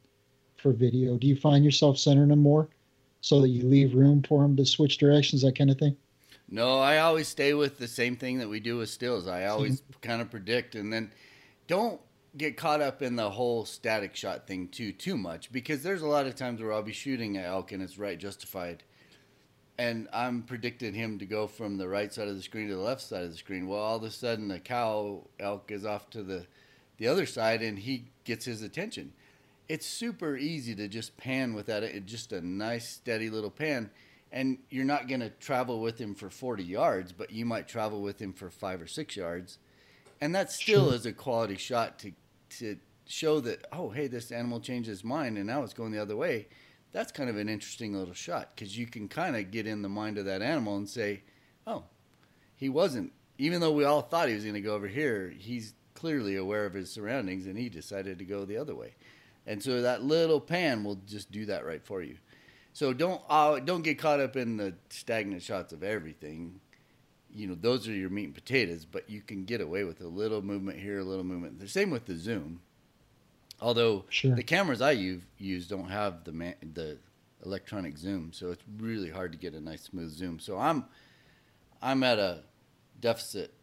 for video, do you find yourself centering them more? so that you leave room for them to switch directions, that kind of thing? No, I always stay with the same thing that we do with stills. I always mm-hmm. kind of predict and then don't get caught up in the whole static shot thing too too much because there's a lot of times where I'll be shooting an elk and it's right justified and I'm predicting him to go from the right side of the screen to the left side of the screen. Well, all of a sudden the cow elk is off to the the other side and he gets his attention it's super easy to just pan with that. just a nice steady little pan, and you're not going to travel with him for 40 yards, but you might travel with him for five or six yards, and that still sure. is a quality shot to to show that oh hey this animal changed his mind and now it's going the other way. That's kind of an interesting little shot because you can kind of get in the mind of that animal and say, oh, he wasn't. Even though we all thought he was going to go over here, he's clearly aware of his surroundings and he decided to go the other way. And so that little pan will just do that right for you. So don't uh, don't get caught up in the stagnant shots of everything. You know, those are your meat and potatoes, but you can get away with a little movement here, a little movement. The same with the zoom. Although sure. the cameras I use, don't have the man, the electronic zoom, so it's really hard to get a nice smooth zoom. So I'm I'm at a deficit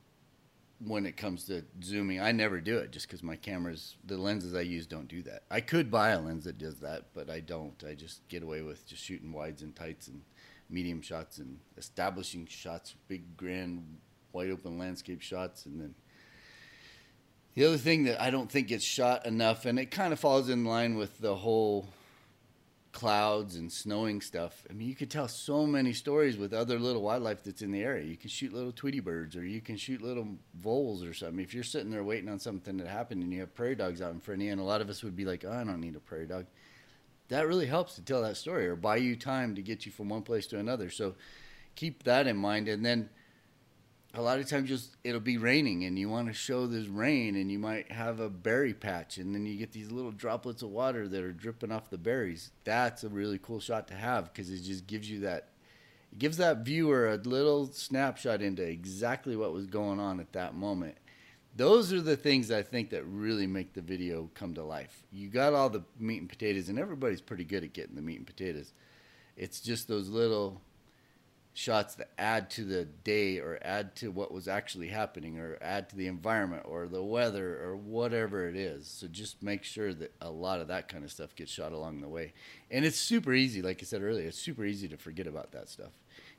when it comes to zooming. I never do it just because my cameras, the lenses I use, don't do that. I could buy a lens that does that, but I don't. I just get away with just shooting wides and tights and medium shots and establishing shots, big, grand, wide open landscape shots, and then. The other thing that I don't think gets shot enough, and it kind of falls in line with the whole clouds and snowing stuff. I mean, you could tell so many stories with other little wildlife that's in the area. You can shoot little Tweety birds, or you can shoot little voles or something. If you're sitting there waiting on something to happen and you have prairie dogs out in front of you, and a lot of us would be like, oh, I don't need a prairie dog. That really helps to tell that story or buy you time to get you from one place to another. So keep that in mind. And then a lot of times just it'll be raining and you want to show this rain and you might have a berry patch and then you get these little droplets of water that are dripping off the berries that's a really cool shot to have because it just gives you that it gives that viewer a little snapshot into exactly what was going on at that moment those are the things i think that really make the video come to life you got all the meat and potatoes and everybody's pretty good at getting the meat and potatoes it's just those little shots that add to the day or add to what was actually happening or add to the environment or the weather or whatever it is. So just make sure that a lot of that kind of stuff gets shot along the way. And it's super easy, like I said earlier, it's super easy to forget about that stuff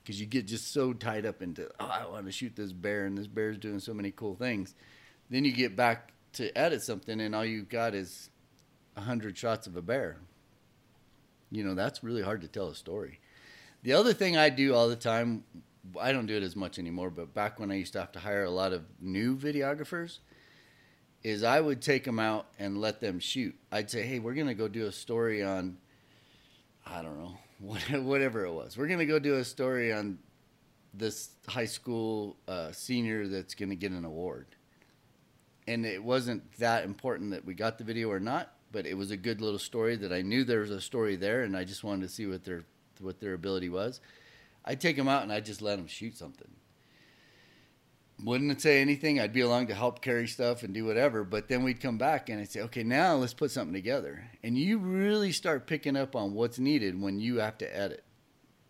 because you get just so tied up into, oh, I want to shoot this bear and this bear's doing so many cool things. Then you get back to edit something and all you've got is hundred shots of a bear You know, that's really hard to tell a story. The other thing I do all the time, I don't do it as much anymore, but back when I used to have to hire a lot of new videographers, is I would take them out and let them shoot. I'd say, hey, we're going to go do a story on, I don't know, whatever it was. We're going to go do a story on this high school uh, senior that's going to get an award. And it wasn't that important that we got the video or not, but it was a good little story that I knew there was a story there, and I just wanted to see what their what their ability was. I'd take them out and I'd just let them shoot something. Wouldn't say anything. I'd be along to help carry stuff and do whatever, but then we'd come back and I'd say, okay, now let's put something together. And you really start picking up on what's needed when you have to edit.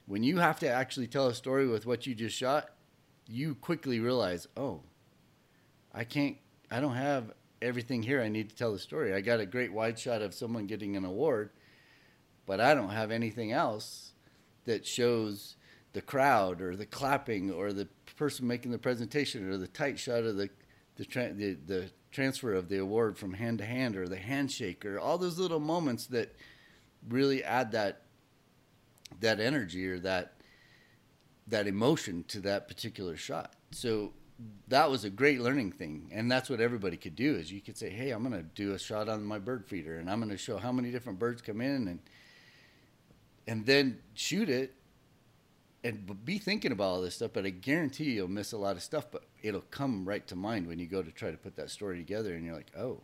When you have to actually tell a story with what you just shot, you quickly realize, oh, I can't, I don't have everything here I need to tell the story. I got a great wide shot of someone getting an award, but I don't have anything else that shows the crowd or the clapping or the person making the presentation or the tight shot of the the, tra- the, the transfer of the award from hand to hand or the handshake or all those little moments that really add that that energy or that that emotion to that particular shot. So that was a great learning thing. And that's what everybody could do is you could say hey i'm going to do a shot on my bird feeder and i'm going to show how many different birds come in and and then shoot it and be thinking about all this stuff. But i guarantee you'll miss a lot of stuff but it'll come right to mind when you go to try to put that story together and you're like oh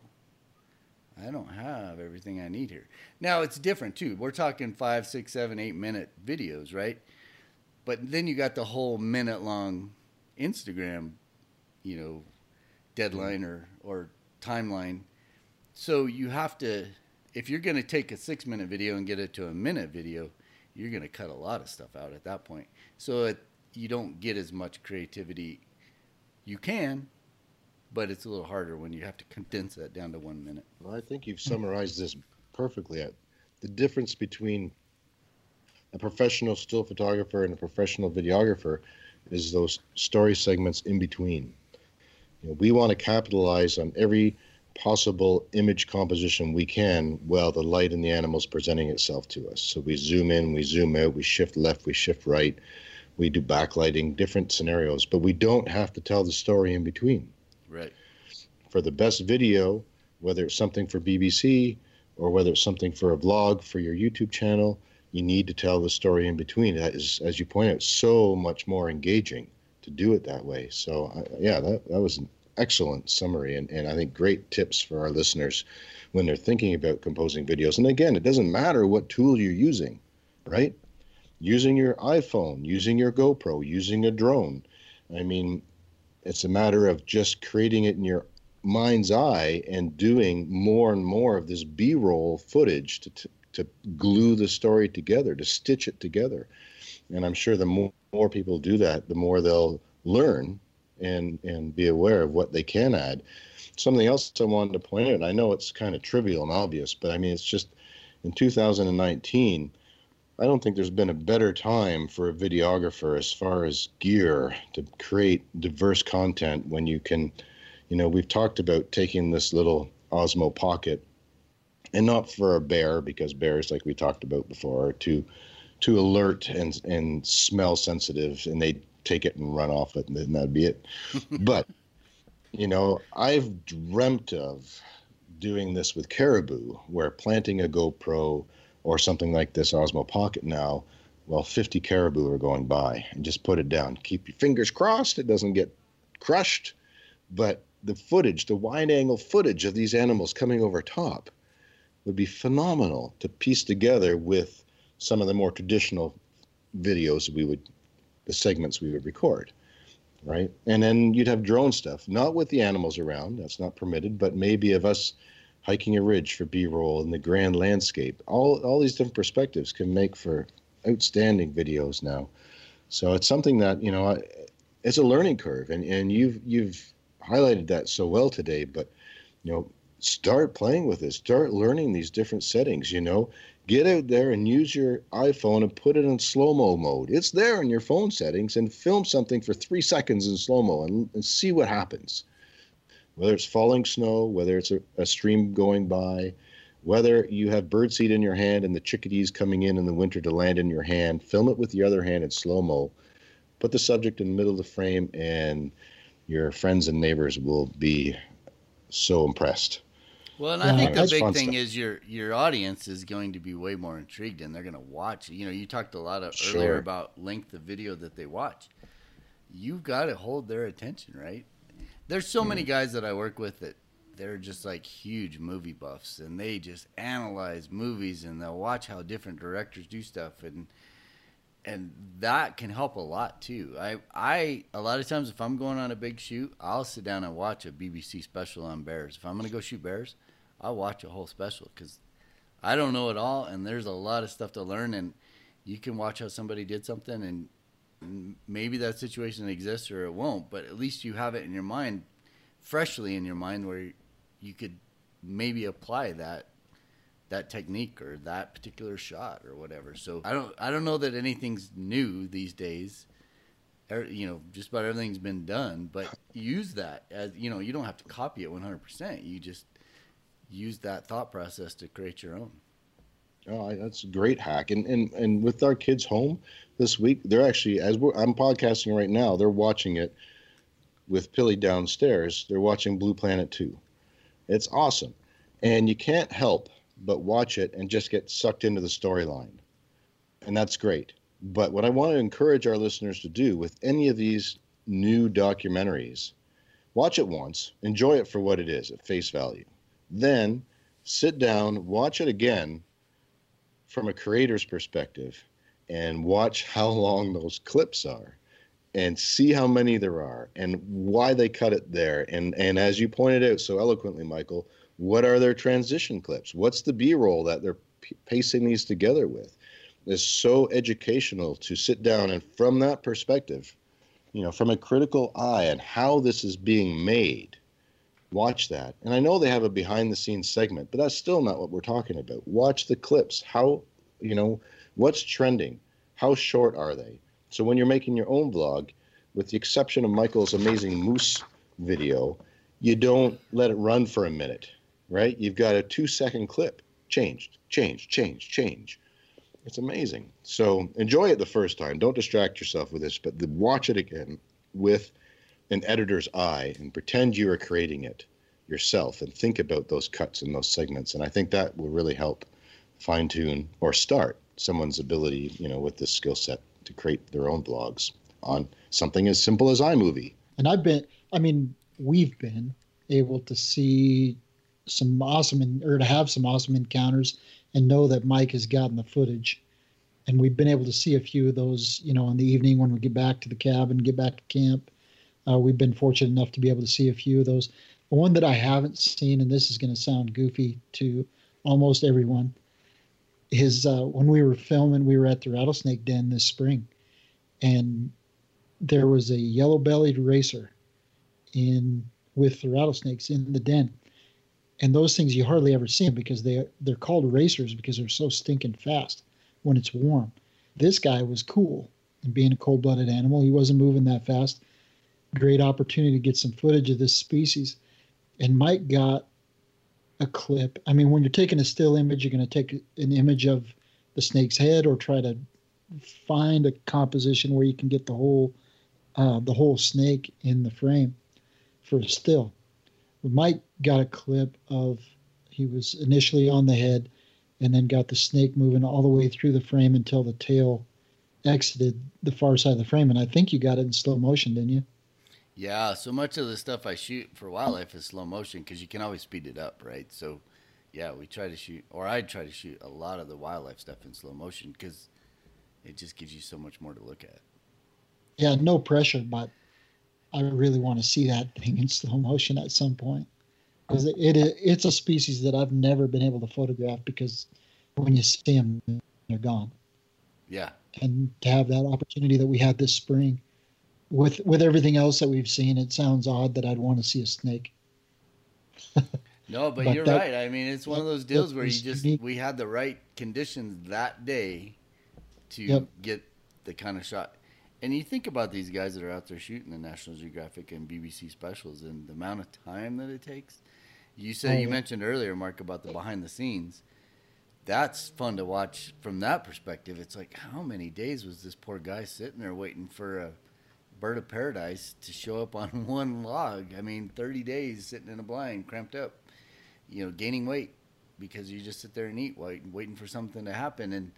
i don't have everything i need here. Now it's different too. We're talking five six seven eight minute videos right? But then you got the whole minute long instagram you know deadline or or timeline. So you have to if you're going to take a 6 minute video and get it to a minute video, you're going to cut a lot of stuff out at that point. So it, you don't get as much creativity. You can, but it's a little harder when you have to condense that down to 1 minute. Well, I think you've summarized this perfectly. Uh, the difference between a professional still photographer and a professional videographer is those story segments in between. You know, we want to capitalize on every possible image composition we can while the light and the animal is presenting itself to us. So we zoom in, we zoom out, we shift left, we shift right, we do backlighting, different scenarios, but we don't have to tell the story in between. Right. For the best video, whether it's something for BBC or whether it's something for a vlog for your YouTube channel, you need to tell the story in between. That is, as you point out, so much more engaging to do it that way. So, uh, yeah, that, that was an excellent summary and, and I think great tips for our listeners when they're thinking about composing videos. And again, it doesn't matter what tool you're using, right? Using your iPhone, using your GoPro, using a drone. I mean, it's a matter of just creating it in your mind's eye and doing more and more of this b-roll footage to, to, to glue the story together to stitch it together and i'm sure the more, more people do that the more they'll learn and and be aware of what they can add. Something else i wanted to point out i know it's kind of trivial and obvious but i mean it's just in 2019 I don't think there's been a better time for a videographer as far as gear to create diverse content when you can you know, we've talked about taking this little Osmo Pocket, and not for a bear because bears, like we talked about before, are too too alert and and smell sensitive, and they take it and run off it, and then that'd be it. but you know, I've dreamt of doing this with caribou, where planting a GoPro or something like this Osmo Pocket now, well, 50 caribou are going by, and just put it down. Keep your fingers crossed it doesn't get crushed, but the footage, the wide angle footage of these animals coming over top would be phenomenal to piece together with some of the more traditional videos we would, the segments we would record, right? And then you'd have drone stuff, not with the animals around, that's not permitted, but maybe of us hiking a ridge for B-roll in the grand landscape. All all these different perspectives can make for outstanding videos now. So it's something that you know, it's a learning curve, and and you've you've highlighted that so well today. But you know, start playing with it. Start learning these different settings. You know, get out there and use your iPhone and put it in slow mo mode. It's there in your phone settings, and film something for three seconds in slow mo and, and see what happens. Whether it's falling snow, whether it's a, a stream going by, Whether you have birdseed in your hand and the chickadees coming in in the winter to land in your hand, film it with the other hand in slow mo. Put the subject in the middle of the frame, and your friends and neighbors will be so impressed. Well, and Yeah, I think the big thing stuff. is your your audience is going to be way more intrigued, and they're going to watch. You know, you talked a lot of earlier about length of video that they watch. You've got to hold their attention, right? There's so many mm. guys that I work with that they're just like huge movie buffs, and they just analyze movies and they'll watch how different directors do stuff, and and that can help a lot too. I I a lot of times if I'm going on a big shoot, I'll sit down and watch a BBC special on bears. If I'm going to go shoot bears, I'll watch a whole special because I don't know it all, and there's a lot of stuff to learn. And you can watch how somebody did something, and maybe that situation exists or it won't, but at least you have it in your mind, freshly in your mind, where you could maybe apply that that technique or that particular shot or whatever. So I don't I don't know that anything's new these days. Er- You know, just about everything's been done, but use that as you know. You don't have to copy it 100%. You just use that thought process to create your own. Oh, that's a great hack. And and and with our kids home this week, they're actually as I'm podcasting right now, they're watching it with Pilly downstairs. They're watching Blue Planet 2. It's awesome. And you can't help but watch it and just get sucked into the storyline. And that's great. But what I want to encourage our listeners to do with any of these new documentaries, watch it once, enjoy it for what it is at face value. Then sit down, watch it again from a creator's perspective and watch how long those clips are and see how many there are and why they cut it there. And and as you pointed out so eloquently michael what are their transition clips? What's the b-roll that they're p- pacing these together with? Is so educational to sit down and from that perspective you know from a critical eye and how this is being made watch that. And i know they have a behind the scenes segment but that's still not what we're talking about. Watch the clips. How you know what's trending? How short are they? So when you're making your own vlog with the exception of michael's amazing moose video you don't let it run for a minute right? You've got a two second clip. Changed change change change it's amazing. So enjoy it the first time. Don't distract yourself with this but watch it again with an editor's eye and pretend you are creating it yourself and think about those cuts and those segments and i think that will really help fine tune or start someone's ability you know with this skill set to create their own vlogs on something as simple as iMovie. and I've been, I mean, we've been able to see some awesome, or to have some awesome encounters and know that Mike has gotten the footage. And we've been able to see a few of those, you know, in the evening when we get back to the cabin, get back to camp. Uh, we've been fortunate enough to be able to see a few of those. The one that I haven't seen, and this is going to sound goofy to almost everyone, is uh, when we were filming, we were at the rattlesnake den this spring, and there was a yellow-bellied racer in with the rattlesnakes in the den, and those things you hardly ever see them because they they're called racers because they're so stinking fast when it's warm. This guy was cool, and being a cold-blooded animal, he wasn't moving that fast. Great opportunity to get some footage of this species, and Mike got a clip. I mean, when you're taking a still image, you're going to take an image of the snake's head or try to find a composition where you can get the whole uh, the whole snake in the frame for a still. But Mike got a clip of he was initially on the head and then got the snake moving all the way through the frame until the tail exited the far side of the frame. And I think you got it in slow motion, didn't you? Yeah, so much of the stuff I shoot for wildlife is slow motion because you can always speed it up, right? So, yeah, we try to shoot, or I try to shoot a lot of the wildlife stuff in slow motion because it just gives you so much more to look at. Yeah, no pressure, but I really want to see that thing in slow motion at some point because it, it it's a species that I've never been able to photograph because when you see them, they're gone. Yeah, And to have that opportunity that we had this spring, with with everything else that we've seen, it sounds odd that I'd want to see a snake. no, but, But you're that- right. I mean, it's one of those deals where you just unique. we had the right conditions that day to Yep. get the kind of shot. And you think about these guys that are out there shooting the National Geographic and BBC specials and the amount of time that it takes. You said Oh, you yeah. mentioned earlier, Mark, about the behind the scenes. That's fun to watch from that perspective. It's like, how many days was this poor guy sitting there waiting for a bird of paradise to show up on one log? I mean, 30 days sitting in a blind, cramped up, you know, gaining weight because you just sit there and eat while waiting for something to happen. And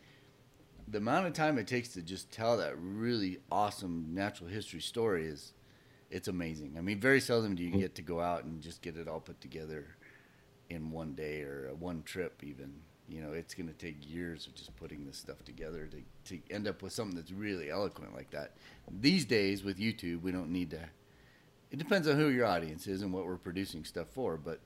the amount of time it takes to just tell that really awesome natural history story is it's amazing. I mean, very seldom do you mm-hmm. get to go out and just get it all put together in one day or one trip even. You know, it's going to take years of just putting this stuff together to, to end up with something that's really eloquent like that. These days with YouTube, we don't need to. It depends on who your audience is and what we're producing stuff for, but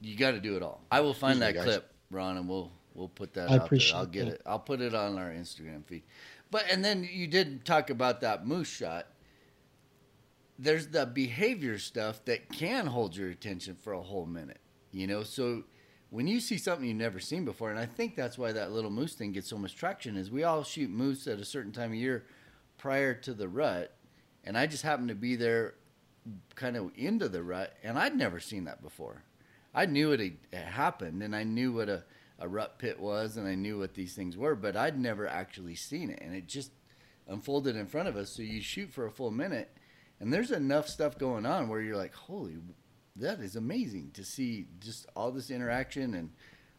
you got to do it all. I will find Excuse that clip, Ron, and we'll we'll put that I out appreciate there. I'll get that. it. I'll put it on our Instagram feed. But and then you did talk about that moose shot. There's the behavior stuff that can hold your attention for a whole minute. You know, so when you see something you've never seen before, and I think that's why that little moose thing gets so much traction, is we all shoot moose at a certain time of year prior to the rut, and I just happened to be there, kind of into the rut, and I'd never seen that before. I knew it had happened, and I knew what a, a rut pit was, and I knew what these things were, but I'd never actually seen it, and it just unfolded in front of us. So you shoot for a full minute, and there's enough stuff going on where you're like, "Holy, that is amazing to see just all this interaction and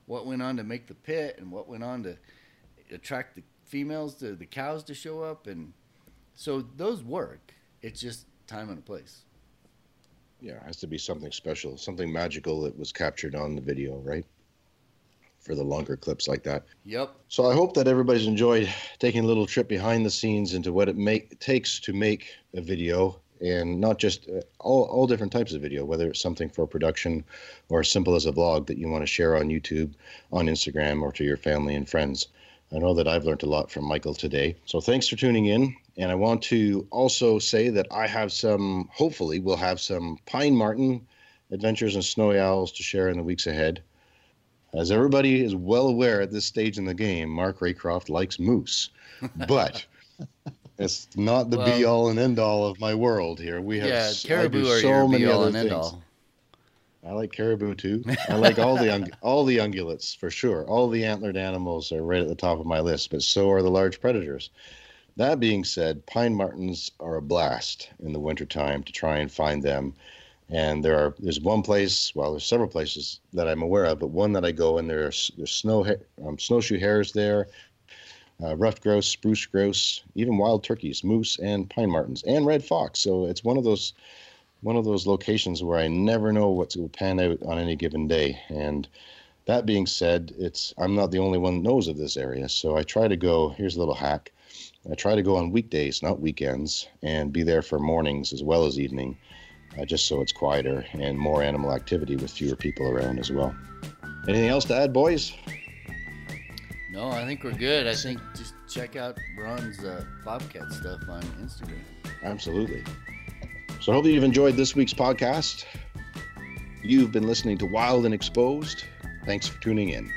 what went on to make the pit, and what went on to attract the females to the cows to show up, and so those work. It's just time and a place." Yeah, it has to be something special, something magical that was captured on the video, right? For the longer clips like that. Yep. So I hope that everybody's enjoyed taking a little trip behind the scenes into what it make takes to make a video, and not just uh, all all different types of video, whether it's something for production or as simple as a vlog that you want to share on YouTube, on Instagram, or to your family and friends. I know that I've learned a lot from Michael today. So thanks for tuning in. And I want to also say that I have some, hopefully, we'll have some pine marten adventures and snowy owls to share in the weeks ahead. As everybody is well aware at this stage in the game, Mark Raycroft likes moose, but it's not the Well- be all and end all of my world here. We have Yeah, caribou so many other and things. I like caribou too. I like all the ung- all the ungulates for sure. All the antlered animals are right at the top of my list, but so are the large predators. That being said, pine martens are a blast in the wintertime to try and find them. And there are there's one place, well, there's several places that I'm aware of, but one that I go and there's there's snow um, snowshoe hares there, uh, ruffed grouse, spruce grouse, even wild turkeys, moose, and pine martens, and red fox. So it's one of those one of those locations where I never know what's going to pan out on any given day. And that being said, it's I'm not the only one that knows of this area, so I try to go. Here's a little hack: I try to go on weekdays, not weekends, and be there for mornings as well as evening, uh, just so it's quieter and more animal activity with fewer people around as well. Anything else to add, boys? No, I think we're good. I think just check out Ron's uh, Bobcat stuff on Instagram. Absolutely. So I hope you've enjoyed this week's podcast. You've been listening to Wild and Exposed. Thanks for tuning in.